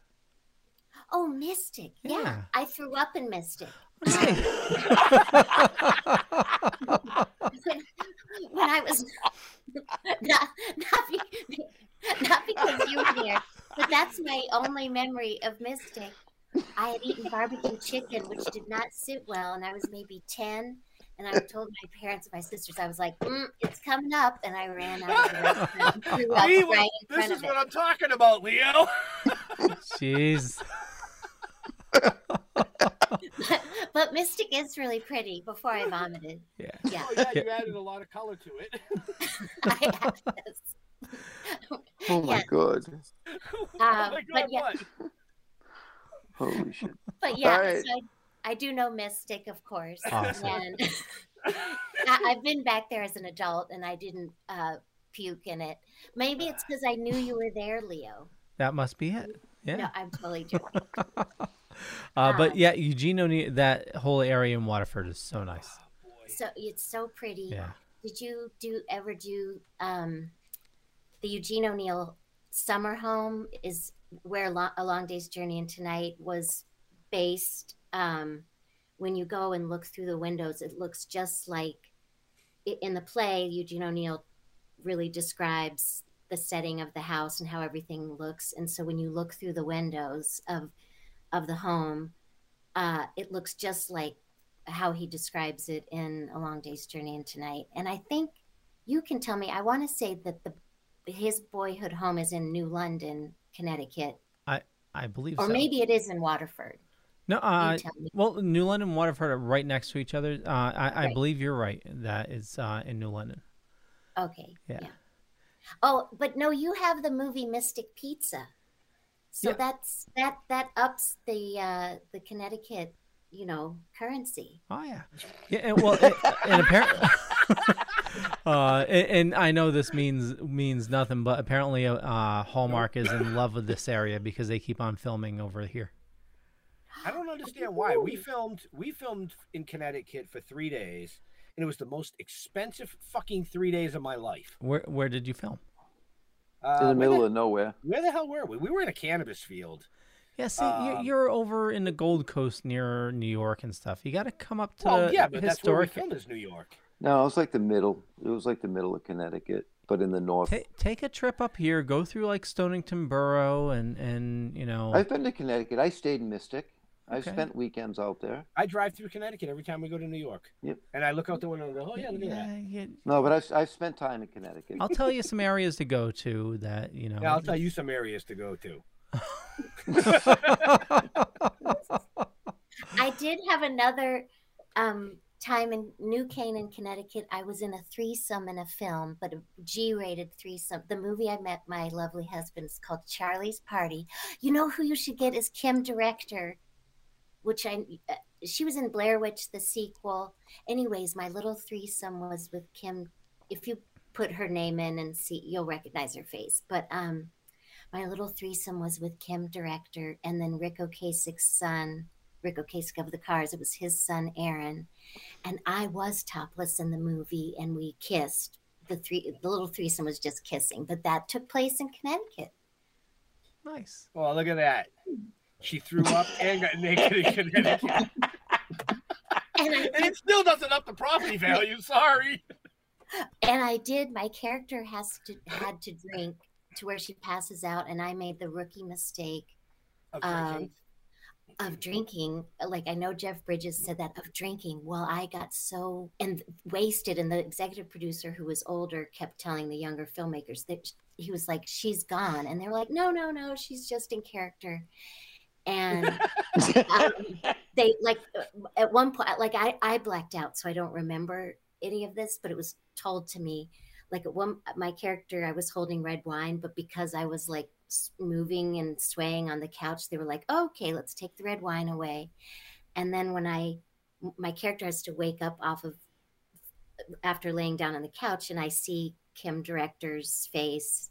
Oh, Mystic. Yeah. Yeah. I threw up in Mystic. when, when I was not not, be, not because you were there, but that's my only memory of Mystic. I had eaten barbecue chicken, which did not sit well, and I was maybe ten. And I told my parents and my sisters, I was like, mm, "It's coming up," and I ran out of the restaurant and threw up See, right this is what it. I'm talking about, Leo. Jeez. but Mystic is really pretty. Before I vomited. Yeah. Yeah. Oh yeah, you added a lot of color to it. Oh my Yes. god. Uh, my God, but yeah, what? Holy shit. but yeah, All right. so I, I do know Mystic, of course, Awesome. and I, I've been back there as an adult, and I didn't uh, puke in it. Maybe it's because I knew you were there, Leo. That must be it. Yeah. No, I'm totally joking. Uh, but yeah, Eugene O'Neill, that whole area in Waterford is so nice. so it's so pretty. Yeah. Did you do ever do um, the Eugene O'Neill summer home? Is where Lo- a long day's journey into night was based. Um, when you go and look through the windows, it looks just like in the play. Eugene O'Neill really describes the setting of the house and how everything looks. And so when you look through the windows of of the home, uh, it looks just like how he describes it in A Long Day's Journey into Night. And I think you can tell me. I want to say that the his boyhood home is in New London, Connecticut, I I believe so. or so. maybe it is in Waterford. No, uh, well, New London and Waterford are right next to each other. Uh, I, I believe you're right. That is uh, in New London. Okay. Yeah. Oh, but no, you have the movie Mystic Pizza. So Yeah. that's that that ups the uh the Connecticut you know, currency. Oh yeah, yeah. And, well, and, and apparently, uh, and, and I know this means means nothing, but apparently, uh, Hallmark is in love with this area because they keep on filming over here. I don't understand why. We filmed we filmed in Connecticut for three days, and it was the most expensive fucking three days of my life. Where where did you film? Uh, in the middle the- of nowhere. Where the hell were we? We were in a cannabis field. Yeah, see, you're, Um, you're over in the Gold Coast near New York and stuff. You got to come up to Well, the yeah, but that's where we filmed is New York. No, it was like the middle. It was like the middle of Connecticut, but in the north. Ta- take a trip up here. Go through like Stonington Borough and and you know. I've been to Connecticut. I stayed in Mystic. I've spent weekends out there. I drive through Connecticut every time we go to New York. Yep. And I look out the window and go, oh yeah, look at that. yeah, No, but I've, I've spent time in Connecticut. I'll tell you some areas to go to that you know. Yeah, I'll tell you some areas to go to. I did have another um, time in New Canaan, Connecticut. I was in a threesome in a film, but a G-rated threesome. The movie I met my lovely husband is called Charlie's Party. You know who you should get is Kim Director, which I uh, she was in Blair Witch the sequel. Anyways, my little threesome was with Kim. If you put her name in and see, you'll recognize her face. But um, my little threesome was with Kim Director and then Ric Ocasek's son. Ric Ocasek of the Cars. It was his son Aaron, and I was topless in the movie, and we kissed. The three, the little threesome was just kissing, but that took place in Connecticut. Nice. Well, look at that. She threw up and got naked in Connecticut. And, I, and it still doesn't up the property value. Sorry. and I did. My character has to had to drink to where she passes out, and I made the rookie mistake Of of drinking? Of drinking. Like I know Jeff Bridges said that of drinking. Well, I got so and wasted, and the executive producer who was older kept telling the younger filmmakers that he was like, "She's gone," and they were like, "No, no, no, she's just in character." And um, they like uh, at one point, like I I blacked out, so I don't remember any of this, but it was told to me. Like at one, my character, I was holding red wine, but because I was like moving and swaying on the couch, they were like, "Okay, let's take the red wine away." And then when I, my character has to wake up off of after laying down on the couch, and I see Kim Director's face.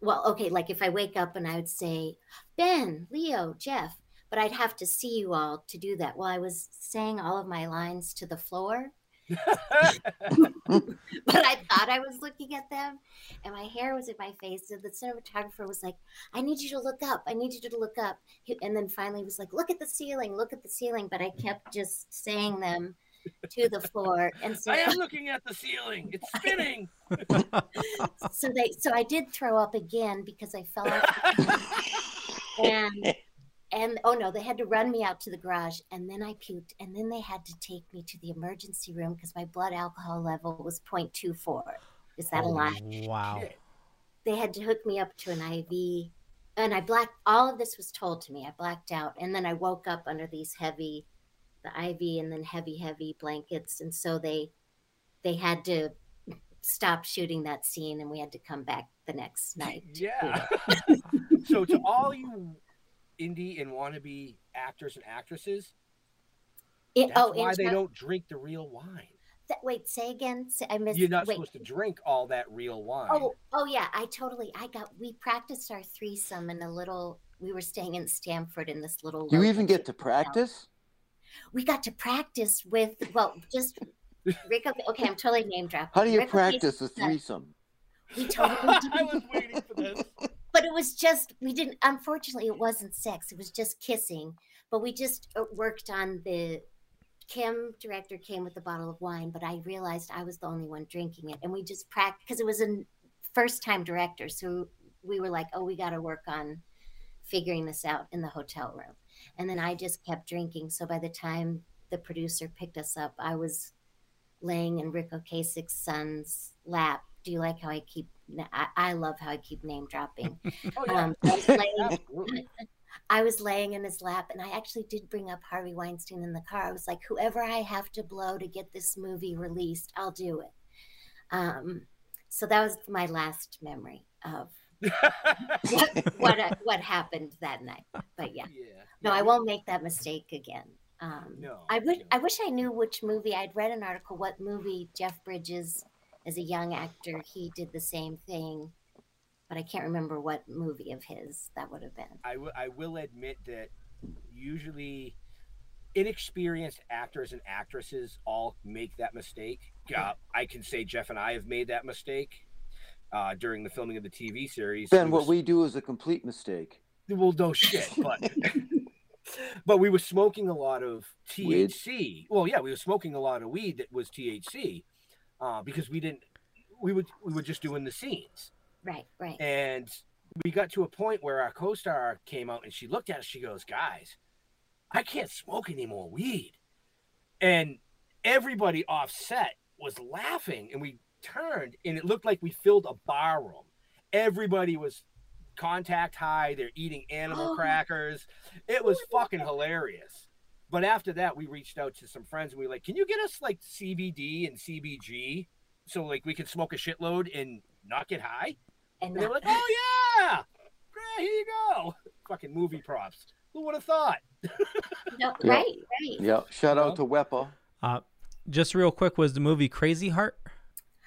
Well, okay, like if I wake up and I would say, Ben, Leo, Jeff, but I'd have to see you all to do that. Well, I was saying all of my lines to the floor, but I thought I was looking at them, and my hair was in my face. And the cinematographer was like, "I need you to look up. I need you to look up." And then finally, was like, "Look at the ceiling. Look at the ceiling." But I kept just saying them to the floor, and so I am looking at the ceiling. It's spinning. so they so I did throw up again because I fell off and and oh no, they had to run me out to the garage and then I puked and then they had to take me to the emergency room because my blood alcohol level was 0.24. Is that a oh, lie? Wow. They had to hook me up to an IV and I blacked all of this was told to me. I blacked out and then I woke up under these heavy the IV and then heavy heavy blankets and so they they had to stop shooting that scene and we had to come back the next night. Yeah. so to all you indie and wannabe actors and actresses, It- that's oh, why they don't drink the real wine. That, wait, say again. Say, I missed. You're not wait. supposed to drink all that real wine. Oh, oh yeah. I totally. I got. We practiced our threesome in a little. We were staying in Stamford in this little. You even get to practice? We got to practice with. Well, just Rick. Okay, okay I'm totally name dropping. How do you Rick practice a threesome? We totally. I was waiting for this. but it was just we didn't unfortunately it wasn't sex it was just kissing but we just uh, worked on the kim director came with a bottle of wine but i realized i was the only one drinking it and we just practiced because it was a first time director so we were like oh we got to work on figuring this out in the hotel room. And then i just kept drinking so by the time the producer picked us up i was laying in ric ocasek's son's lap. Do you like how i keep i, I love how i keep name dropping Oh, yeah. um, I was laying, I was laying in his lap, and I actually did bring up Harvey Weinstein in the car. I was like, "Whoever I have to blow to get this movie released, I'll do it." Um, so that was my last memory of what what, uh, what happened that night. But yeah, no, I won't make that mistake again. Um, No, I would. I wish I knew which movie. I'd read an article what movie Jeff Bridges, as a young actor, he did the same thing, but I can't remember what movie of his that would have been. I will- I will admit that usually inexperienced actors and actresses all make that mistake. Uh, I can say Jeff and I have made that mistake uh, during the filming of the TV series. Ben, We what we do is a complete mistake. well, no shit, but but we were smoking a lot of Weed? THC. Well, yeah, we were smoking a lot of weed that was THC uh, because we didn't. We would we were just doing the scenes. Right. Right. And we got to a point where our co-star came out and she looked at us. She goes, "Guys, I can't smoke any more weed." And everybody offset was laughing, and we turned, and it looked like we filled a bar room. Everybody was contact high. They're eating animal Oh. crackers. It was fucking hilarious. But after that, we reached out to some friends and we were like, "Can you get us like CBD and CBG so like we can smoke a shitload and not get high?" And And they're like, "Oh yeah, great, here you go." Fucking movie props. Who would have thought? No, Yeah. right. Right. Yeah. Shout out to Wepa. Uh, just real quick, was the movie Crazy Heart?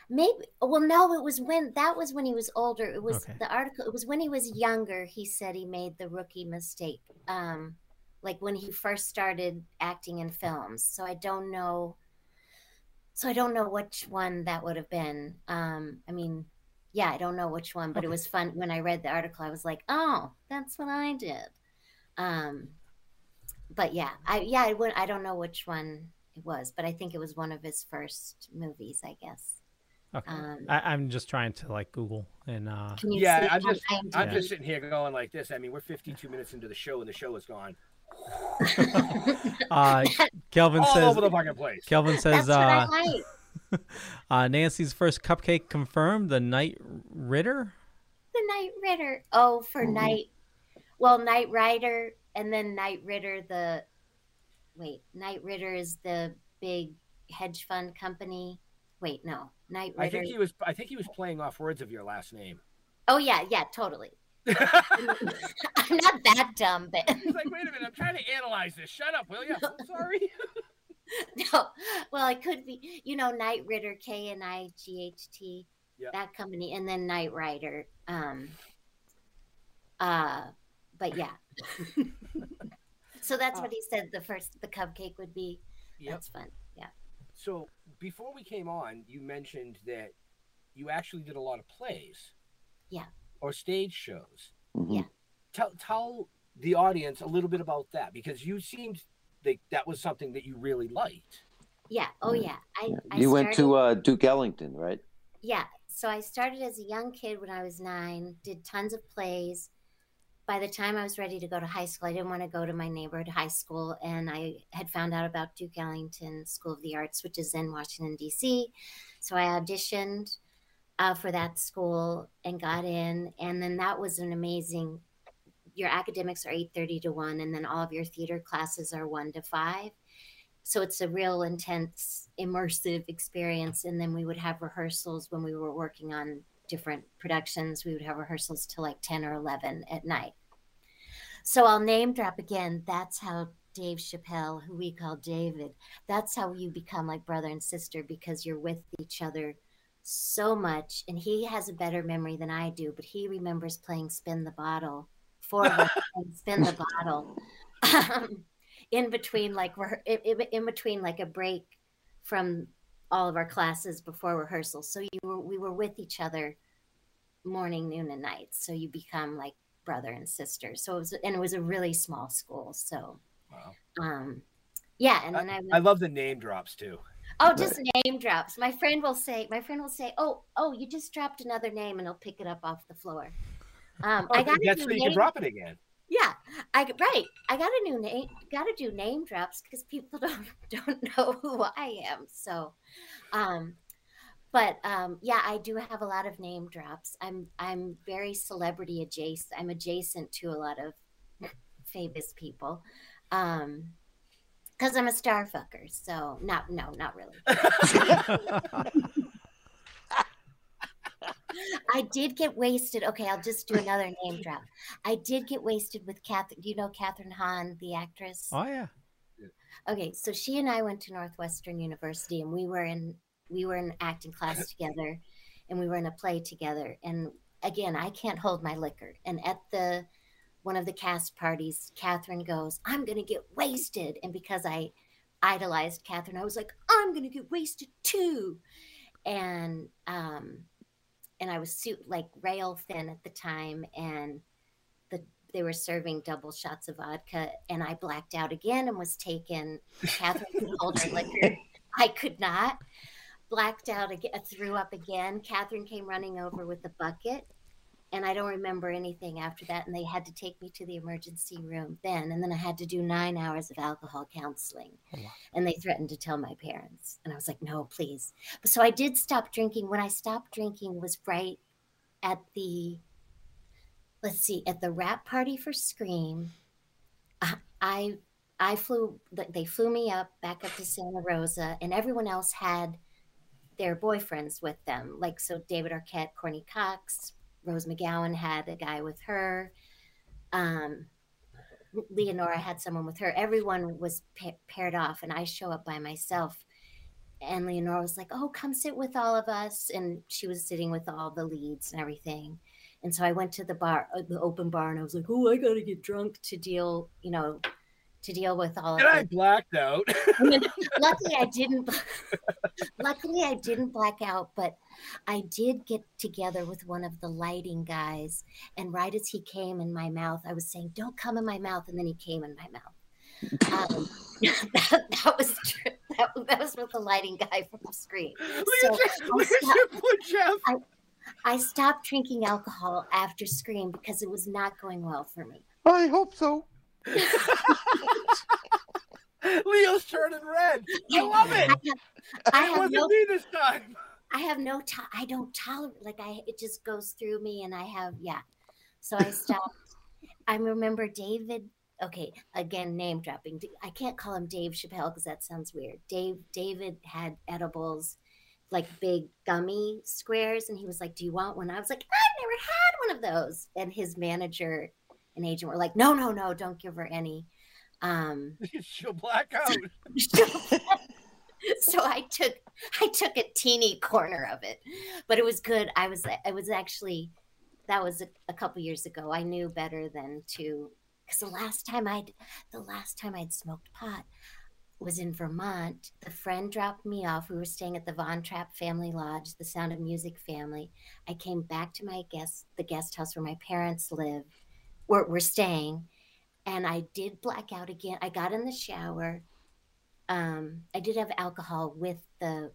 Maybe. Well, no, it was when that was when he was older. It was Okay. the article. It was when he was younger. He said he made the rookie mistake. Um, like when he first started acting in films. So I don't know. So I don't know which one that would have been. Um, I mean, yeah, I don't know which one, but it was fun when I read the article. I was like, oh, that's what I did. Um, but yeah, I yeah, I would. I don't know which one it was, but I think it was one of his first movies. I guess. Okay. Um, I, I'm just trying to like Google and uh, Yeah, see I'm just I'm IMDb? just sitting here going like this. I mean, we're 52 minutes into the show and the show is gone. Uh, Kelvin All says over the fucking place. Kelvin says That's what I uh, like. uh, Nancy's first cupcake confirmed. The Night Ridder. The Knight Ridder. Oh, for Mm-hmm. Knight. Well, Knight Rider and then Knight Ridder. The wait, Knight Ridder is the big hedge fund company. Wait, no, Knight I think he was I think he was playing off words of your last name. Oh yeah, yeah, totally. I'm not that dumb, but He's like, wait a minute, I'm trying to analyze this. Shut up, will you? I'm sorry. no. Well, I could be, you know, Knight Ridder, K N I G H T, Yeah. that company, and then Knight Rider. Um, uh, but yeah. so that's what he said. The first, the cupcake would be. Yep. That's fun. Yeah. So before we came on, you mentioned that you actually did a lot of plays Yeah. Or stage shows. Yeah. Tell tell the audience a little bit about that because you seemed like that was something that you really liked. Yeah. Oh yeah. I. I You went to uh, Duke Ellington, right? Yeah. So I started as a young kid when I was nine, did tons of plays. By the time I was ready to go to high school, I didn't want to go to my neighborhood high school. And I had found out about Duke Ellington School of the Arts, which is in Washington, D.C. So I auditioned uh, for that school and got in. And then that was an amazing. Your academics are 8:30 to 1 and then all of your theater classes are 1 to 5 so it's a real intense immersive experience and then we would have rehearsals when we were working on different productions we would have rehearsals till like 10 or 11 at night so i'll name drop again that's how dave chappelle who we call david that's how you become like brother and sister because you're with each other so much and he has a better memory than i do but he remembers playing spin the bottle for spin the bottle um, in between like rehe- in, between like a break from all of our classes before rehearsal so you were we were with each other morning noon and night so you become like brother and sister so it was and it was a really small school so wow. um yeah and then i, I love the name drops too. Oh just name drops my friend will say my friend will say oh oh you just dropped another name and he'll pick it up off the floor um i got That's so you can name- drop it again. yeah, I right. I got a new name. Got to do name drops because people don't don't know who I am. So, um, but um, yeah, I do have a lot of name drops. I'm I'm very celebrity adjacent. I'm adjacent to a lot of famous people, um, because I'm a star fucker. So not no, not really. I did get wasted. Okay, I'll just do another name drop. I did get wasted with Kathryn. Do you know Kathryn Hahn, the actress? Oh yeah. Okay, so she and I went to Northwestern University, and we were in we were in acting class together, and we were in a play together. And again, I can't hold my liquor. And at the one of the cast parties, Kathryn goes, "I'm gonna get wasted," and because I idolized Kathryn, I was like, "I'm gonna get wasted too," and um, and I was suit like rail thin at the time, and the they were serving double shots of vodka, and I blacked out again and was taken. Kathryn could hold her liquor, I could not. Blacked out again, threw up again. Kathryn came running over with a bucket, and I don't remember anything after that. And they had to take me to the emergency room then, and then I had to do nine hours of alcohol counseling. Oh, and they threatened to tell my parents, and I was like, "No, please." So I did stop drinking. When I stopped drinking was right at the let's see at the wrap party for Scream. I- I I flew they flew me up back up to Santa Rosa, and everyone else had their boyfriends with them. Like so, David Arquette, Courteney Cox, Rose McGowan had a guy with her. Um, Leonora had someone with her. Everyone was pa- paired off, and I show up by myself. And Leonora was like, "Oh, come sit with all of us," and she was sitting with all the leads and everything. And so I went to the bar, uh, the open bar, and I was like, "Oh, I gotta get drunk to deal, you know, to deal with all And of I the blacked out. luckily I didn't luckily I didn't black out, but I did get together with one of the lighting guys and right as he came in my mouth, I was saying, Don't come in my mouth, and then he came in my mouth. Um, that, that was true. That, that was with the lighting guy from Scream. So I stopped, I, I stopped drinking alcohol after Scream because it was not going well for me. I hope so. Leo's turning red. I love it. I have wasn't no- me this time. I have no to- I don't tolerate like I it just goes through me and I have yeah. So I stopped. I remember David okay, again name dropping. I can't call him Dave Chappelle because that sounds weird. Dave David had edibles like big gummy squares and he was like, "Do you want one?" I was like, "I've never had one of those." And his manager and agent were like, "No, no, no, don't give her any." Um She'll black out. so I took I took a teeny corner of it, but it was good. I was I was actually that was a, a couple years ago. I knew better than to because the last time I'd the last time I'd smoked pot was in Vermont. The friend dropped me off. We were staying at the Von Trapp Family Lodge, the Sound of Music family. I came back to my guest the guest house where my parents live, were were staying, and I did black out again. I got in the shower um i did have alcohol with the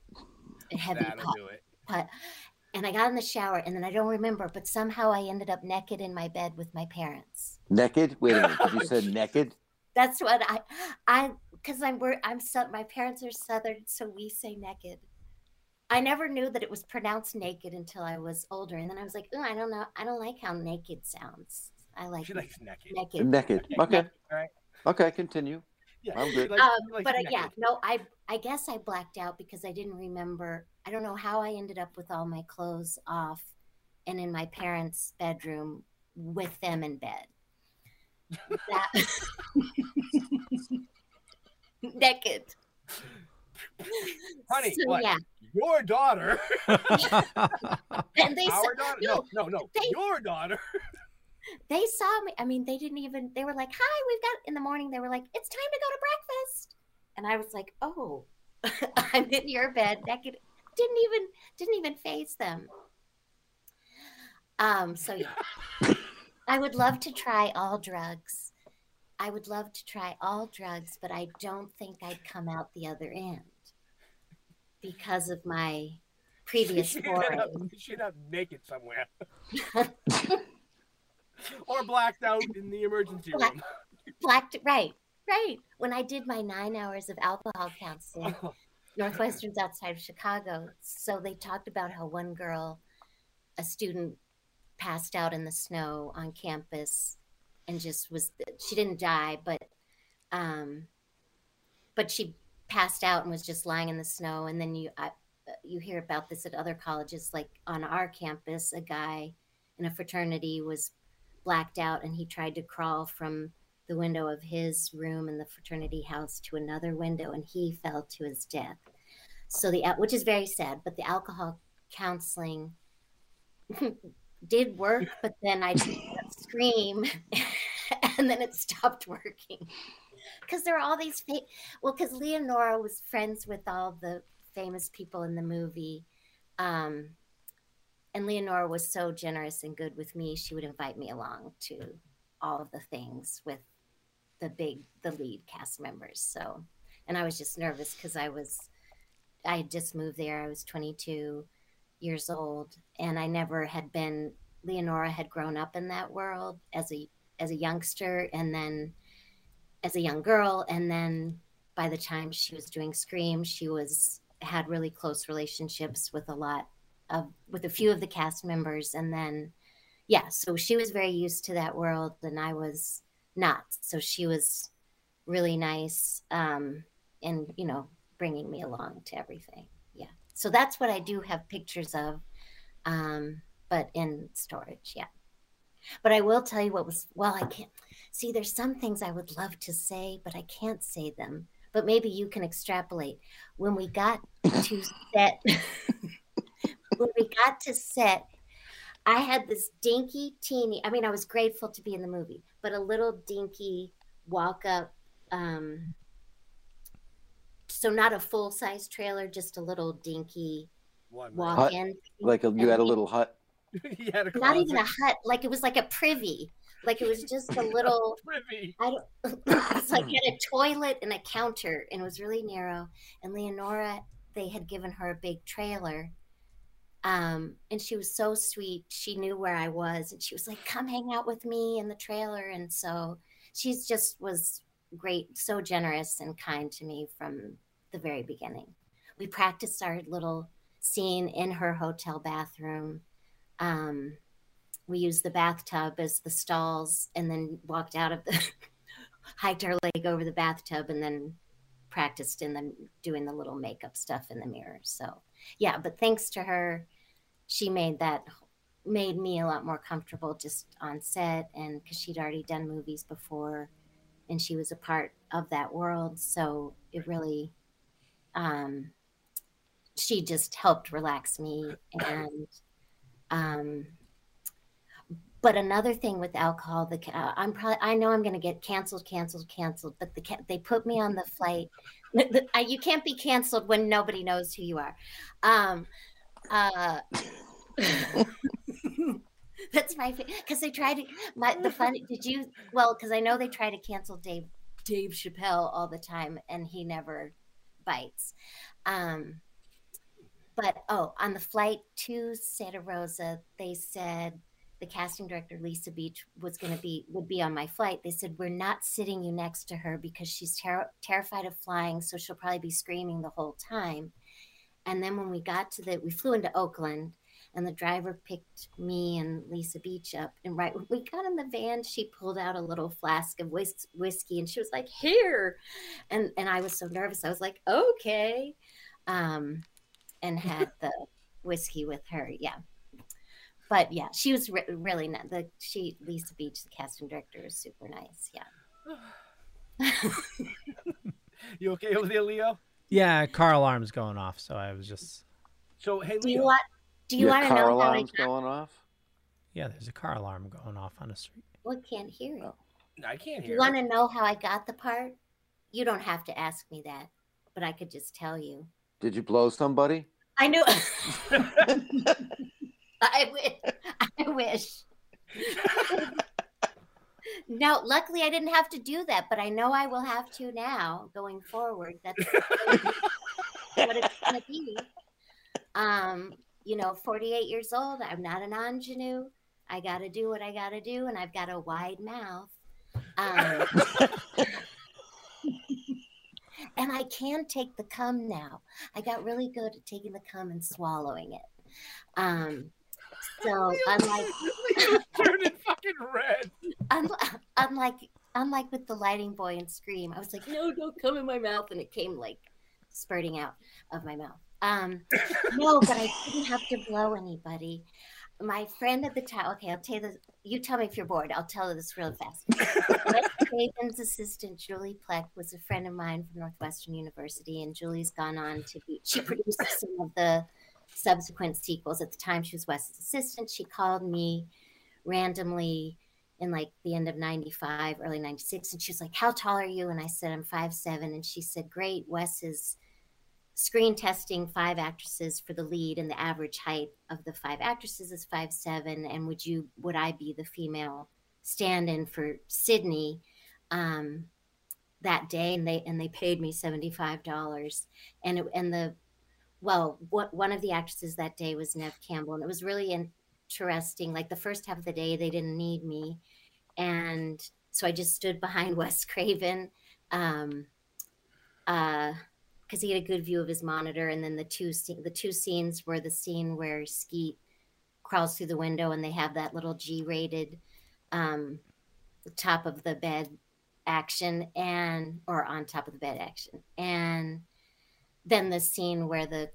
heavy pot, do it. pot and i got in the shower and then i don't remember but somehow i ended up naked in my bed with my parents Naked? Wait a minute. You said naked? that's what i i because i'm we're, i'm so my parents are southern so we say naked i never knew that it was pronounced naked until i was older and then i was like oh i don't know i don't like how naked sounds i like She likes naked. naked Naked. Okay. Right. Okay, continue. Yeah, I'm good. um, but uh, yeah, no, I I guess I blacked out because I didn't remember. I don't know how I ended up with all my clothes off and in my parents' bedroom with them in bed. That naked. Honey, So, what? yeah. Your daughter. And they Our said, daughter? no, No, no, no. they- Your daughter. They saw me. I mean, they didn't even. They were like, "Hi, we've got." In the morning, they were like, "It's time to go to breakfast," and I was like, "Oh, I'm in your bed naked." Didn't even didn't even faze them. Um. So yeah, I would love to try all drugs. I would love to try all drugs, but I don't think I'd come out the other end because of my previous She'd foray. end up, she'd up naked somewhere. or blacked out in the emergency Black- room. blacked right right. When i did my nine hours of alcohol counseling northwestern's outside of chicago so they talked about how one girl a student passed out in the snow on campus and just was she didn't die but um but she passed out and was just lying in the snow. And then you I, you hear about this at other colleges like on our campus a guy in a fraternity was blacked out and he tried to crawl from the window of his room in the fraternity house to another window, and he fell to his death. So the which is very sad, but the alcohol counseling did work, but then I scream, and then it stopped working because there are all these fake. Well, because Leonora was friends with all the famous people in the movie. Um, and Leonora was so generous and good with me. She would invite me along to all of the things with the big, the lead cast members. So, and I was just nervous because I was, I had just moved there. I was 22 years old, and I never had been. Leonora had grown up in that world as a as a youngster, and then as a young girl, and then by the time she was doing Scream, she was had really close relationships with a lot with a few of the cast members and then yeah so she was very used to that world and i was not. So she was really nice um and you know bringing me along to everything. Yeah. So that's what i do have pictures of um but in storage yeah. But i will tell you what was well i can't see there's some things i would love to say but i can't say them. But maybe you can extrapolate. When we got to set when we got to set i had this dinky teeny i mean i was grateful to be in the movie but a little dinky walk up um so not a full size trailer just a little dinky walk in. Like a, you had a little hut. you had a not even a hut like it was like a privy like it was just a little privy I don't, it's like had a toilet and a counter and it was really narrow. And Leonora, they had given her a big trailer. Um, and she was so sweet. She knew where I was and she was like, come hang out with me in the trailer. And so she's just was great, so generous and kind to me from the very beginning. We practiced our little scene in her hotel bathroom. Um, we used the bathtub as the stalls and then walked out of the hiked our leg over the bathtub and then practiced in the doing the little makeup stuff in the mirror so yeah but thanks to her she made that made me a lot more comfortable just on set and because she'd already done movies before and she was a part of that world so it really um she just helped relax me and um but another thing with alcohol, the ca- I'm probably I know I'm going to get canceled, canceled, canceled. But the they put me on the flight. You can't be canceled when nobody knows who you are. Um, uh, that's my because they tried to. My the fun. Did you? Well, because I know they try to cancel Dave Dave Chappelle all the time, and he never bites. Um, but oh, on the flight to Santa Rosa, they said the casting director Lisa Beach was going to be would be on my flight. They said we're not sitting you next to her because she's ter- terrified of flying, so she'll probably be screaming the whole time. And then when we got to the, we flew into Oakland, and the driver picked me and Lisa Beach up. And right when we got in the van, she pulled out a little flask of whis- whiskey, and she was like, "Here," and and I was so nervous. I was like, "Okay," um, and had the whiskey with her. Yeah but yeah, she was re- really not the she Lisa Beach, the casting director, was super nice. Yeah. you okay over there, Leo? Yeah, car alarm's going off, so I was just. So hey, Do you want? Do you Your want to car know how I got? going off. Yeah, there's a car alarm going off on the street. Well, can't hear it. I can't Do hear. you want to know how I got the part? You don't have to ask me that, but I could just tell you. Did you blow somebody? I knew. I wish. I wish. no, luckily I didn't have to do that, but I know I will have to now going forward. That's what it's gonna be. Um, you know, 48 years old. I'm not an ingenue. I got to do what I got to do, and I've got a wide mouth. Um, and I can take the cum now. I got really good at taking the cum and swallowing it. Um, so unlike turning fucking red. unlike unlike with the lighting boy and scream, I was like, no, don't come in my mouth, and it came like spurting out of my mouth. Um, no, but I didn't have to blow anybody. my friend at the time. Okay, I'll tell you this. You tell me if you're bored. I'll tell you this real fast. Wes Craven's assistant, Julie Plec, was a friend of mine from Northwestern University, and Julie's gone on to be. She produced some of the subsequent sequels. At the time, she was Wes's assistant. She called me randomly in like the end of 95 early 96 and she was like how tall are you and i said i'm five and she said great wes is screen testing five actresses for the lead and the average height of the five actresses is five seven and would you would i be the female stand-in for sidney um, that day and they and they paid me $75 and it, and the well what one of the actresses that day was neve campbell and it was really interesting like the first half of the day they didn't need me and so i just stood behind wes craven um, uh, because he had a good view of his monitor. And then the two the two scenes were the scene where Skeet crawls through the window and they have that little G-rated um, top of the bed action and or on top of the bed action, and then the scene where the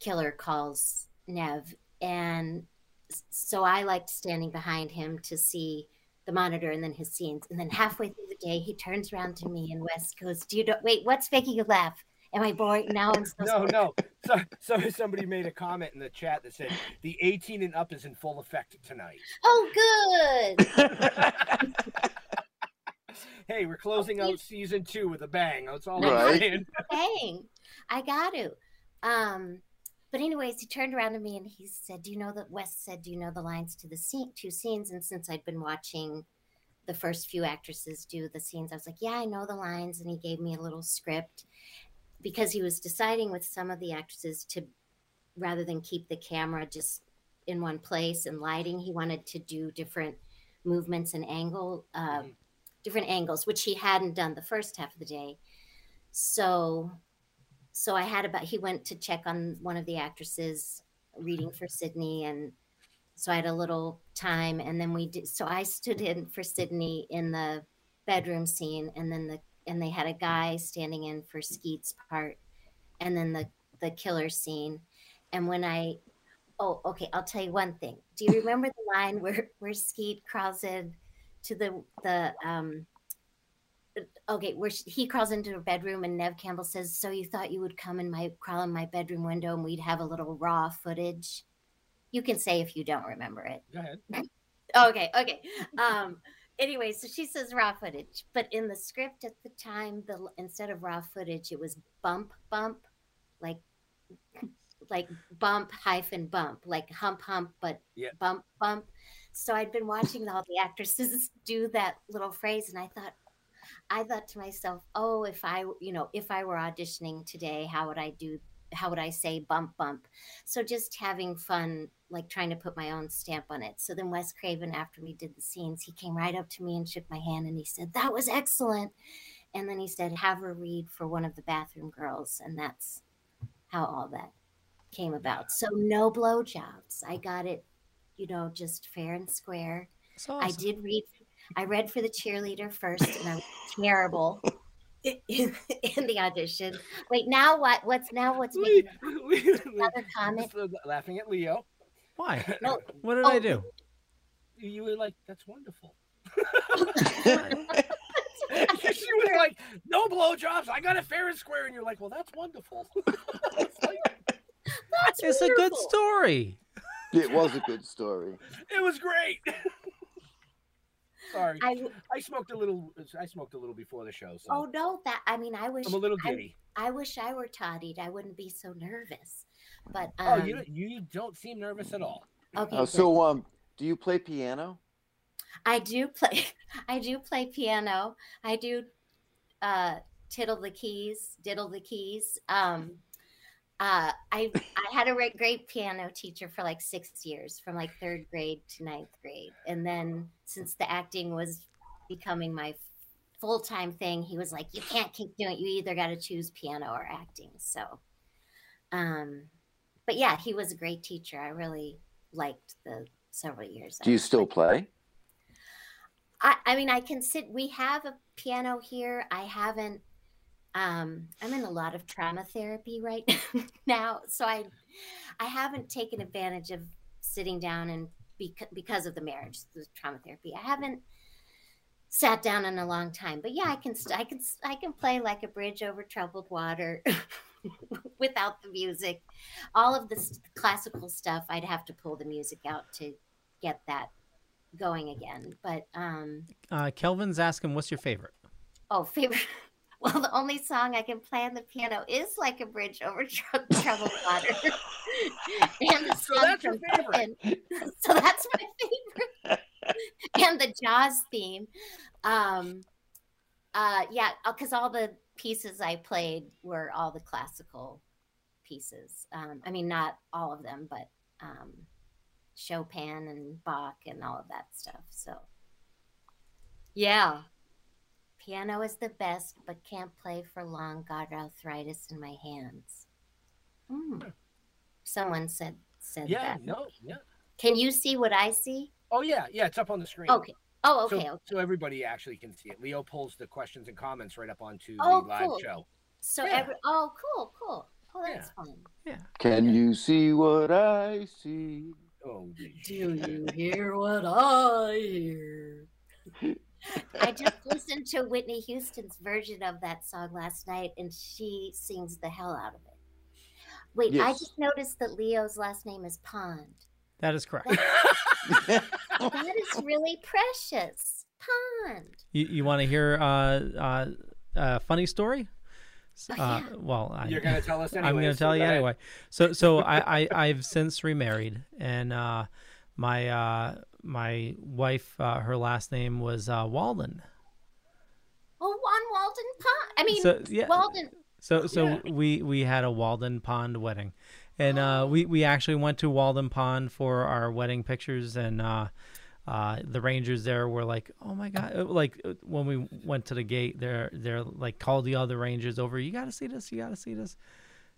killer calls Neve, and so I liked standing behind him to see the monitor and then his scenes. And then halfway through the day, he turns around to me and Wes goes, "Do you know, wait? What's making you laugh? Am I boring? Now I'm so No, sorry." no. So, so somebody made a comment in the chat that said the 18 and up is in full effect tonight. Oh, good. Hey, we're closing out season two with a bang. That's all Right. I'm saying. Dang, I got to. Um, but anyways, he turned around to me and he said, "Do you know that?" Wes said, "Do you know the lines to the scene, two scenes?" And since I'd been watching the first few actresses do the scenes, I was like, "Yeah, I know the lines." And he gave me a little script because he was deciding with some of the actresses to, rather than keep the camera just in one place and lighting, he wanted to do different movements and angle, uh, different angles, which he hadn't done the first half of the day. So so I had about he went to check on one of the actresses reading for Sidney and so I had a little time and then we did so I stood in for Sidney in the bedroom scene and then the and they had a guy standing in for Skeet's part and then the the killer scene. And when I oh okay I'll tell you one thing. Do you remember the line where where Skeet crawls in to the the um okay, where she, he crawls into her bedroom and Neve Campbell says, "So you thought you would come in my crawl in my bedroom window and we'd have a little raw footage?" You can say if you don't remember it. Go ahead. okay, okay. Um, anyway, so she says raw footage, but in the script at the time, the instead of raw footage, it was bump bump, like like bump hyphen bump, like hump hump, but Yeah. bump bump. So I'd been watching all the actresses do that little phrase, and I thought, I thought to myself, oh, if I, you know, if I were auditioning today, how would I do? How would I say bump bump? So just having fun, like trying to put my own stamp on it. So then Wes Craven, after we did the scenes, he came right up to me and shook my hand and he said, "That was excellent." And then he said, "Have her read for one of the bathroom girls," and that's how all that came about. So no blowjobs. I got it, you know, just fair and square. That's I did read. I read for the cheerleader first, and I was terrible in, in the audition. Wait, now what? What's now? What's making another comment? Laughing at Leo. Why? No. What did Oh. I do? You were like, "That's wonderful." she was like, "No blowjobs. I got it fair and square," and you're like, "Well, that's wonderful." That's It's a good story. It was a good story. It was great. Sorry, I, I smoked a little. I smoked a little before the show, so oh no, that I mean, I wish I'm a little giddy. I, wish I were toddied. I wouldn't be so nervous. But um, oh, you you don't seem nervous at all. okay. Uh, so, um, do you play piano? I do play. I do play piano. I do uh, tittle the keys, diddle the keys. Um, uh, I I had a great piano teacher for like six years, from like third grade to ninth grade, and then since the acting was becoming my full time thing, he was like, "You can't keep doing. it. You either got to choose piano or acting." So, um, but yeah, he was a great teacher. I really liked the several years. Do you still play? I, I mean, I can sit. We have a piano here. I haven't. Um, I'm in a lot of trauma therapy right now, so I, I haven't taken advantage of sitting down and because because of the marriage, the trauma therapy. I haven't sat down in a long time, but yeah, I can st- I can I can play like a bridge over troubled water without the music. All of this classical stuff, I'd have to pull the music out to get that going again. But um, Uh, Kelvin's asking, "What's your favorite?" oh, favorite. Well, the only song I can play on the piano is like a bridge over tr- troubled water. and the So song that's your from favorite. Pippin. so that's my favorite. and the Jaws theme. Um, uh, yeah, because all the pieces I played were all the classical pieces. Um, I mean, not all of them, but um, Chopin and Bach and all of that stuff. So, yeah. Piano is the best, but can't play for long. Got arthritis in my hands. Hmm. Someone said said Yeah, that. no, yeah. Can you see what I see? Oh yeah, yeah, it's up on the screen. Okay. Oh, So- okay. okay. So, everybody actually can see it. Leo pulls the questions and comments right up onto Oh, the live cool. show. So Yeah. every oh, cool, cool. Oh, that's fun. Yeah. Can you see what I see? Oh, Do you hear what I hear? I just listened to Whitney Houston's version of that song last night, and she sings the hell out of it. Wait, I just noticed that Leo's last name is Pond. That is correct. That is really precious. Pond. You you want to hear uh, uh, a funny story? S- Uh, well, I, You're gonna tell us I'm going to so tell go you anyway. So so I, I I've since remarried, and uh, my uh, my wife, uh, her last name was uh, Walden. Oh, on Walden Pond. I mean, So, yeah. Walden. So so we we had a Walden Pond wedding, and uh, we we actually went to Walden Pond for our wedding pictures, and uh, uh, the rangers there were like, oh my god, uh, like uh, when we went to the gate, they're they're like called the other rangers over. You got to see this. You got to see this.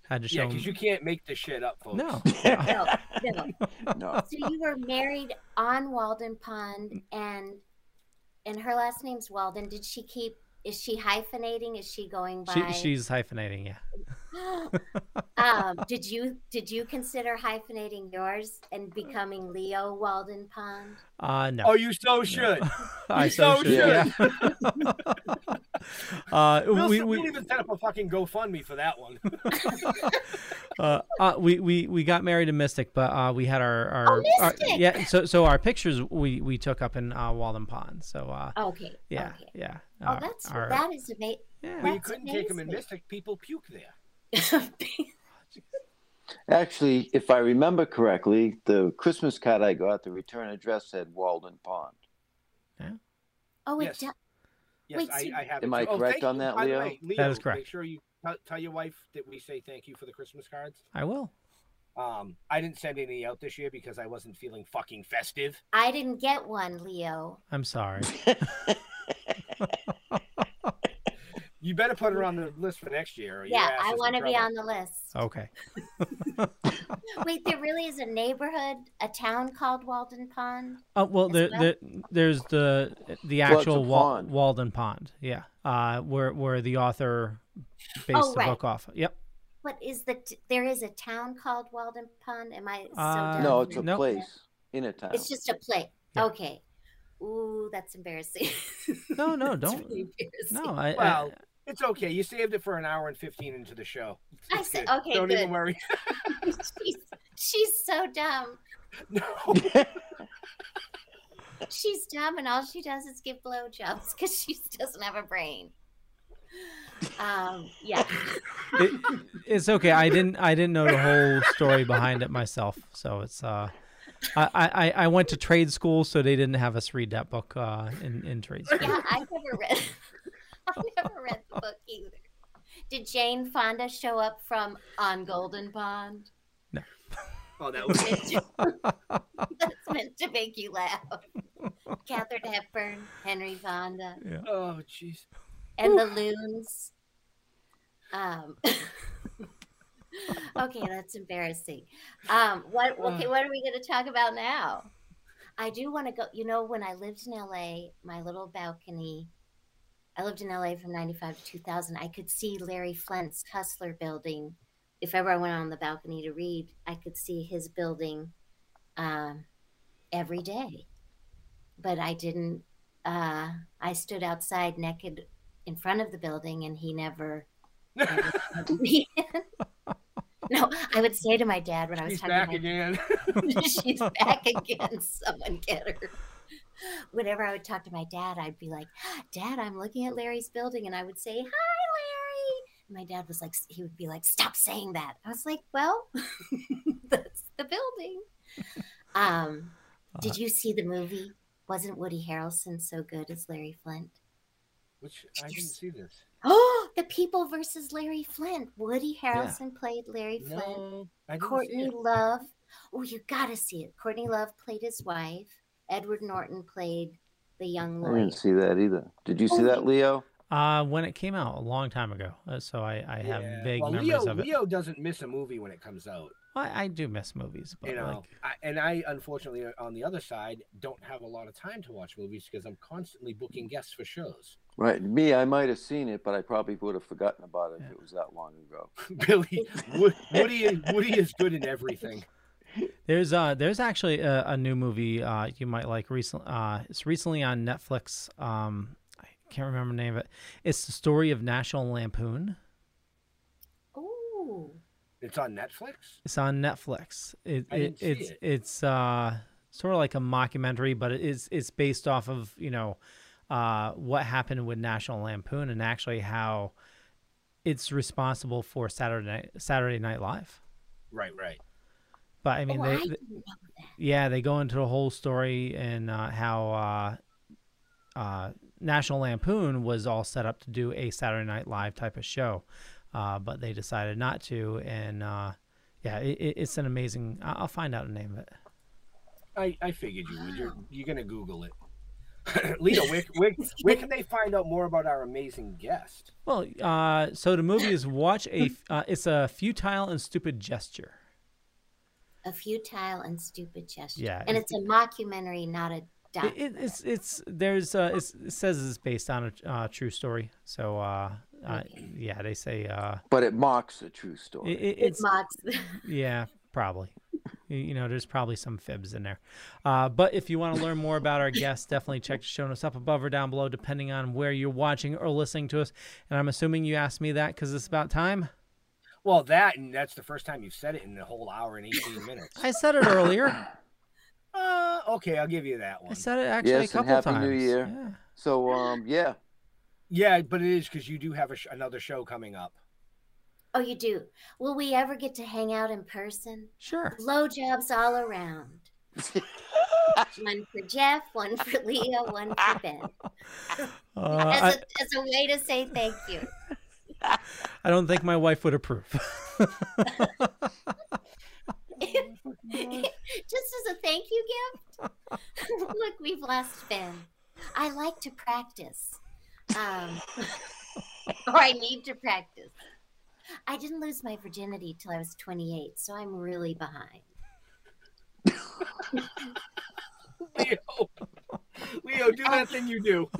Had to show Yeah, 'em- because you can't make this shit up, folks. No. No, no. No. So you were married on Walden Pond, and and her last name's Walden. Did she keep? Is she hyphenating? Is she going by? She, she's hyphenating, yeah. um, did you did you consider hyphenating yours and becoming Leo Walden Pond? Uh, no. Oh, you so should. I You so so should. Yeah. uh, We'll, we, we'll we, even set up a fucking GoFundMe for that one. uh, uh, we, we we got married in Mystic, but uh, we had our, our, Oh, our- yeah. So so our pictures we, we took up in uh, Walden Pond. So uh, Okay. yeah okay. yeah. Oh, uh, that's our- that is amazing. Well, you couldn't take them in Mystic. People puke there. Actually, if I remember correctly, the Christmas card I got, the return address said Walden Pond. Yeah. Oh, it Yes. does. Yes, Wait, I, I have. Am it I. Oh, correct on you. that, By the Leo? way, Leo? That is correct. Make sure you tell, tell your wife that we say thank you for the Christmas cards. I will. Um, I didn't send any out this year because I wasn't feeling fucking festive. I didn't get one, Leo. I'm sorry. You better put her on the list for next year. Yeah, I want to be on the list. Okay. Wait, there really is a neighborhood, a town called Walden Pond. Oh well, there, well? there there's the the Well, actual Wal- pond. Walden Pond. Yeah. Uh, where where the author based Oh, the right. book off. Yep. What is the? T- there is a town called Walden Pond. Am I so Uh. No, it's a Nope. place in a town. It's just a place. Yeah. Okay. Ooh, that's embarrassing. No, no, That's don't. really embarrassing. No, I, Well, it's okay. You saved it for an hour and fifteen into the show. I It's said- good. okay, Don't even worry. she's, she's so dumb. no. She's dumb, and all she does is give blowjobs because she doesn't have a brain. Um, yeah. It, it's okay. I didn't I didn't know the whole story behind it myself. So it's uh, I, I I went to trade school, so they didn't have us read that book uh in in trade school. Yeah, I never read. I never read the book either. Did Jane Fonda show up from On Golden Pond? No. Oh, that was. That's meant to make you laugh. Katharine Hepburn, Henry Fonda, Yeah. Oh, jeez. And the Loons. Um. okay, that's embarrassing. Um. What? Okay, what are we going to talk about now? I do want to go. You know, when I lived in LA, my little balcony. I lived in LA from '95 to 2000. I could see Larry Flynt's Hustler building. If ever I went on the balcony to read, I could see his building um, every day. But I didn't. Uh, I stood outside naked in front of the building, and he never. never let me in. no, I would say to my dad when I was She's talking back to my again. She's back again. Someone get her. Whenever I would talk to my dad, I'd be like, Dad, I'm looking at Larry's building. And I would say, Hi, Larry. And my dad was like, he would be like, Stop saying that. I was like, Well, that's the building. Um, did you see the movie? Wasn't Woody Harrelson so good as Larry Flynt? Which I didn't see this. Oh, the people versus Larry Flynt. Woody Harrelson played Larry Flynt. No, I didn't see Courtney it. Love. Oh, you gotta see it. Courtney Love played his wife. Edward Norton played the young I didn't see that either. Did you see Oh, that, Leo? Uh, when it came out a long time ago, uh, so I, I have Yeah. vague well, memories Leo, of it. Leo doesn't miss a movie when it comes out. I, I do miss movies, but you know, like, I, and I unfortunately on the other side don't have a lot of time to watch movies because I'm constantly booking guests for shows. Right. Me, I might have seen it, but I probably would have forgotten about it if it was that long ago. Billy, Woody, is, Woody is good in everything. There's uh there's actually a, a new movie uh you might like recently uh it's recently on Netflix um I can't remember the name of it. It's the story of National Lampoon. Ooh. It's on Netflix. It's on Netflix. It, I it didn't see it's it. it's uh sort of like a mockumentary, but it is it's based off of you know uh what happened with National Lampoon and actually how it's responsible for Saturday Night, Saturday Night Live. Right, right. But I mean, Oh, they, I they- didn't know that. yeah, they go into the whole story and uh, how uh, uh, National Lampoon was all set up to do a Saturday Night Live type of show, uh, but they decided not to. And uh, yeah, it, it- it's an amazing. I- I'll find out the name of it. I, I figured you would. You're you're gonna Google it. Leo, where, where, where can they find out more about our amazing guest? Well, uh, so the movie is watch a. Uh, it's a futile and stupid gesture. A futile and stupid gesture. Yeah, And it's- it's a mockumentary, not a doc. It, it, it's it's there's uh, it's, it says it's based on a uh, true story. So uh, uh, yeah, they say uh, But it mocks a true story. It, it, It mocks. yeah, probably. You- You know, there's probably some fibs in there. Uh, but if you want to learn more about our guests, definitely check the show notes up above or down below, depending on where you're watching or listening to us. And I'm assuming you asked me that because it's about time. Well, that and that's the first time you've said it in the whole hour and 18 minutes. I said it earlier. Uh, okay, I'll give you that one. I said it actually yes, a couple and Happy times. New Year. Yeah. So, um, yeah. Yeah, but it is because you do have a sh- another show coming up. Oh, you do. Will we ever get to hang out in person? Sure. Blowjobs all around. one for Jeff, one for Leo, one for Ben. Uh, as, I, a, as a way to say thank you. I don't think my wife would approve. Just as a thank you gift. Look, we've lost Ben. I like to practice. Um, or I need to practice. I didn't lose my virginity till I was 28, so I'm really behind. Leo, Leo, do that thing you do.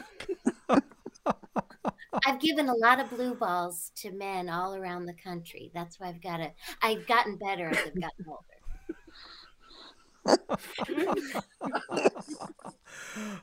I've given a lot of blue balls to men all around the country. That's why I've got to. I've gotten better as I've gotten older.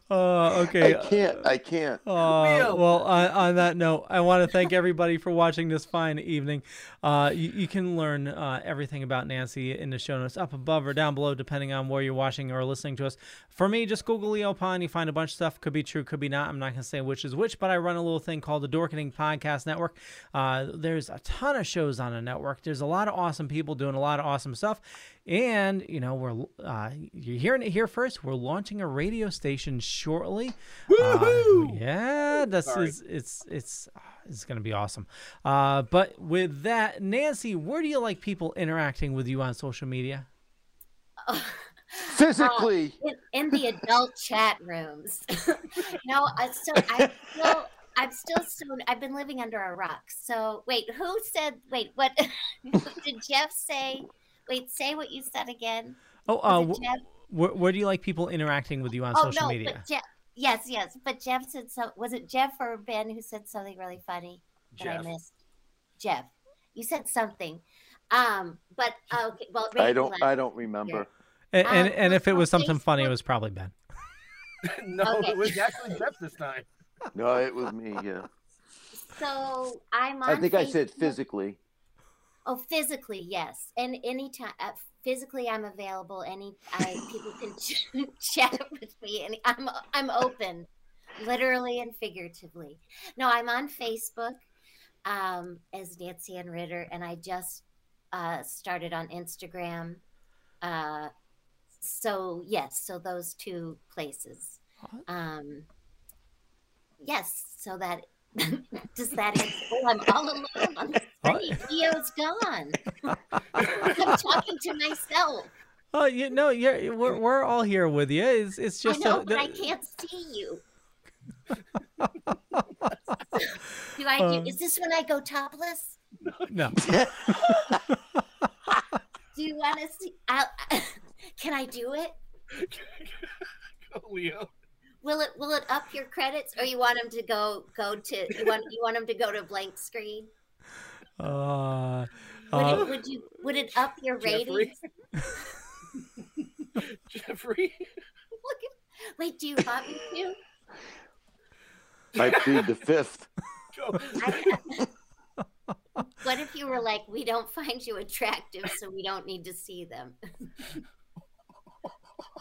Uh, okay. I can't. I can't. Uh, well, on, on that note, I want to thank everybody for watching this fine evening. Uh, you, you can learn uh, everything about Nancy in the show notes up above or down below, depending on where you're watching or listening to us. For me, just Google Leo Pond. You find a bunch of stuff. Could be true, could be not. I'm not going to say which is which, but I run a little thing called the Dorkening Podcast Network. Uh, there's a ton of shows on the network. There's a lot of awesome people doing a lot of awesome stuff. And, you know, we're uh, you're hearing it here first. We're launching a radio station shortly. Uh, yeah, that's Sorry. is, it's it's uh, it's going to be awesome. Uh, but with that, Nancy, where do you like people interacting with you on social media? Physically. Uh, in, in the adult chat rooms. no, I, so I still, I'm still so. I've been living under a rock. So wait, who said? Wait, what did Jeff say? Wait, say what you said again. Oh, uh, Was it wh- Jeff? where, where do you like people interacting with you on oh social no, media? but Jeff. Yes, yes, but Jeff said so. Was it Jeff or Ben who said something really funny that Jeff. I missed? Jeff, you said something. Um, but okay, well, I don't. Black- I don't remember. And and, Um, and if it was on something funny, it was probably Ben. no, Okay. it was actually Jeff this time. No, it was me. Yeah, So I'm on. I think I said physically. Oh, physically, yes. And anytime, uh, physically, I'm available. Any, I people can ch- chat with me, and I'm I'm open, literally and figuratively. No, I'm on Facebook um, as Nancy Anne Ridder, and I just uh, started on Instagram. Uh, so yes, so those two places. Um, yes, so that does that answer? Oh, I'm all alone on the screen. Theo's gone. I'm talking to myself. Oh, you know, you're, we're we're all here with you. It's it's just I know, a, but I can't see you. do I do? Um, is this when I go topless? no. Do you want to see? I'll, can I do it? Go, Leo. Will it will it up your credits, or you want them to go go to you want you want them to go to blank screen? Uh, Would, uh, it, would you would it up your Jeffrey? ratings? Jeffrey. Look at, wait, do you want me to? I plead the fifth. What if you were like, we don't find you attractive, so we don't need to see them?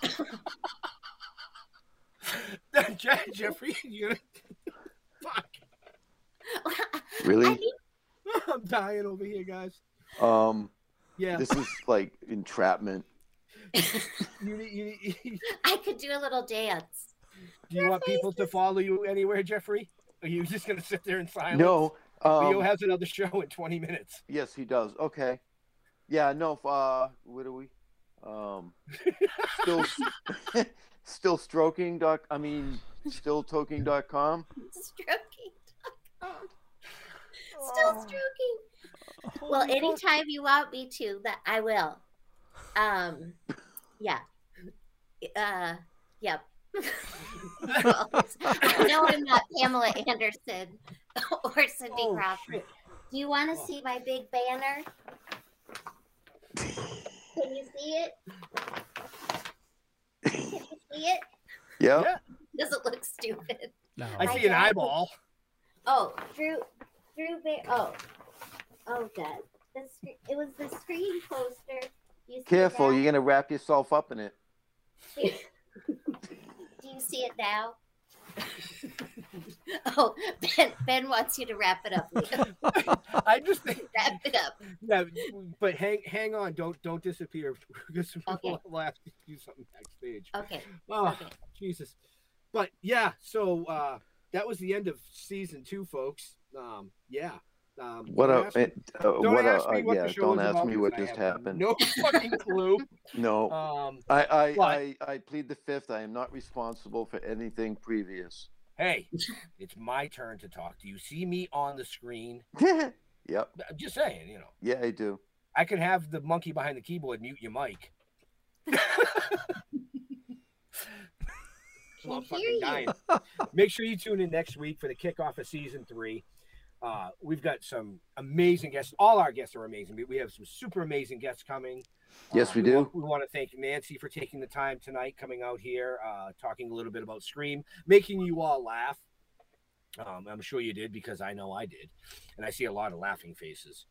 Je- Jeffrey, you. Fuck. Really? I'm dying over here, guys. Um, Yeah. This is like entrapment. You, you, you, I could do a little dance. do you want people to follow you anywhere, Jeffrey? Are you just gonna sit there in silence? No. Leo Um, has another show in 20 minutes. yes, he does. Okay. Yeah. No. f- Uh, what are we? Um, still, still stroking. Doc. I mean, still toking. Dot com. Stroking. Still stroking. Well, anytime you want me to, that I will. Um, yeah. Uh, yep. I know I'm not Pamela Anderson or Cindy Oh, Crawford. Do you want to see my big banner? Can you see it? Can you see it? Yeah. Does it look stupid? No. I see an eyeball. Oh, Drew, Drew, Ba- oh, oh, God, the screen. It was the screen poster. You see Careful, you're gonna wrap yourself up in it. Do you see it now? oh, Ben, Ben wants you to wrap it up. I just think wrap it up. Yeah, but hang hang on, don't don't disappear because Okay. we'll have to do something backstage. Okay. Oh, Okay. Jesus. But yeah, so uh that was the end of season two, folks. Um, yeah. Um, What don't a ask me- uh, don't what a ask me uh, what yeah. Don't ask me what just happened. No fucking clue. No. Um, I I, but- I I plead the fifth. I am not responsible for anything previous. hey, it's my turn to talk. Do you see me on the screen? Yep. I'm just saying, you know, Yeah, I do. I could have the monkey behind the keyboard mute your mic. I'm Can fucking hear you. Make sure you tune in next week for the kickoff of season three. Uh, we've got some amazing guests. All our guests are amazing. We- We have some super amazing guests coming. Yes, Uh, we do. Want, we want to thank Nancy for taking the time tonight, coming out here, uh, talking a little bit about Scream, making you all laugh. Um, I'm sure you did because I know I did, and I see a lot of laughing faces.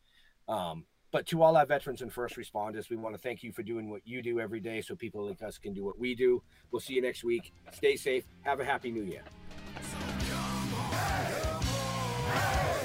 Um, but to all our veterans and first responders, we want to thank you for doing what you do every day, so people like us can do what we do. We'll see you next week. Stay safe. Have a happy New Year. On.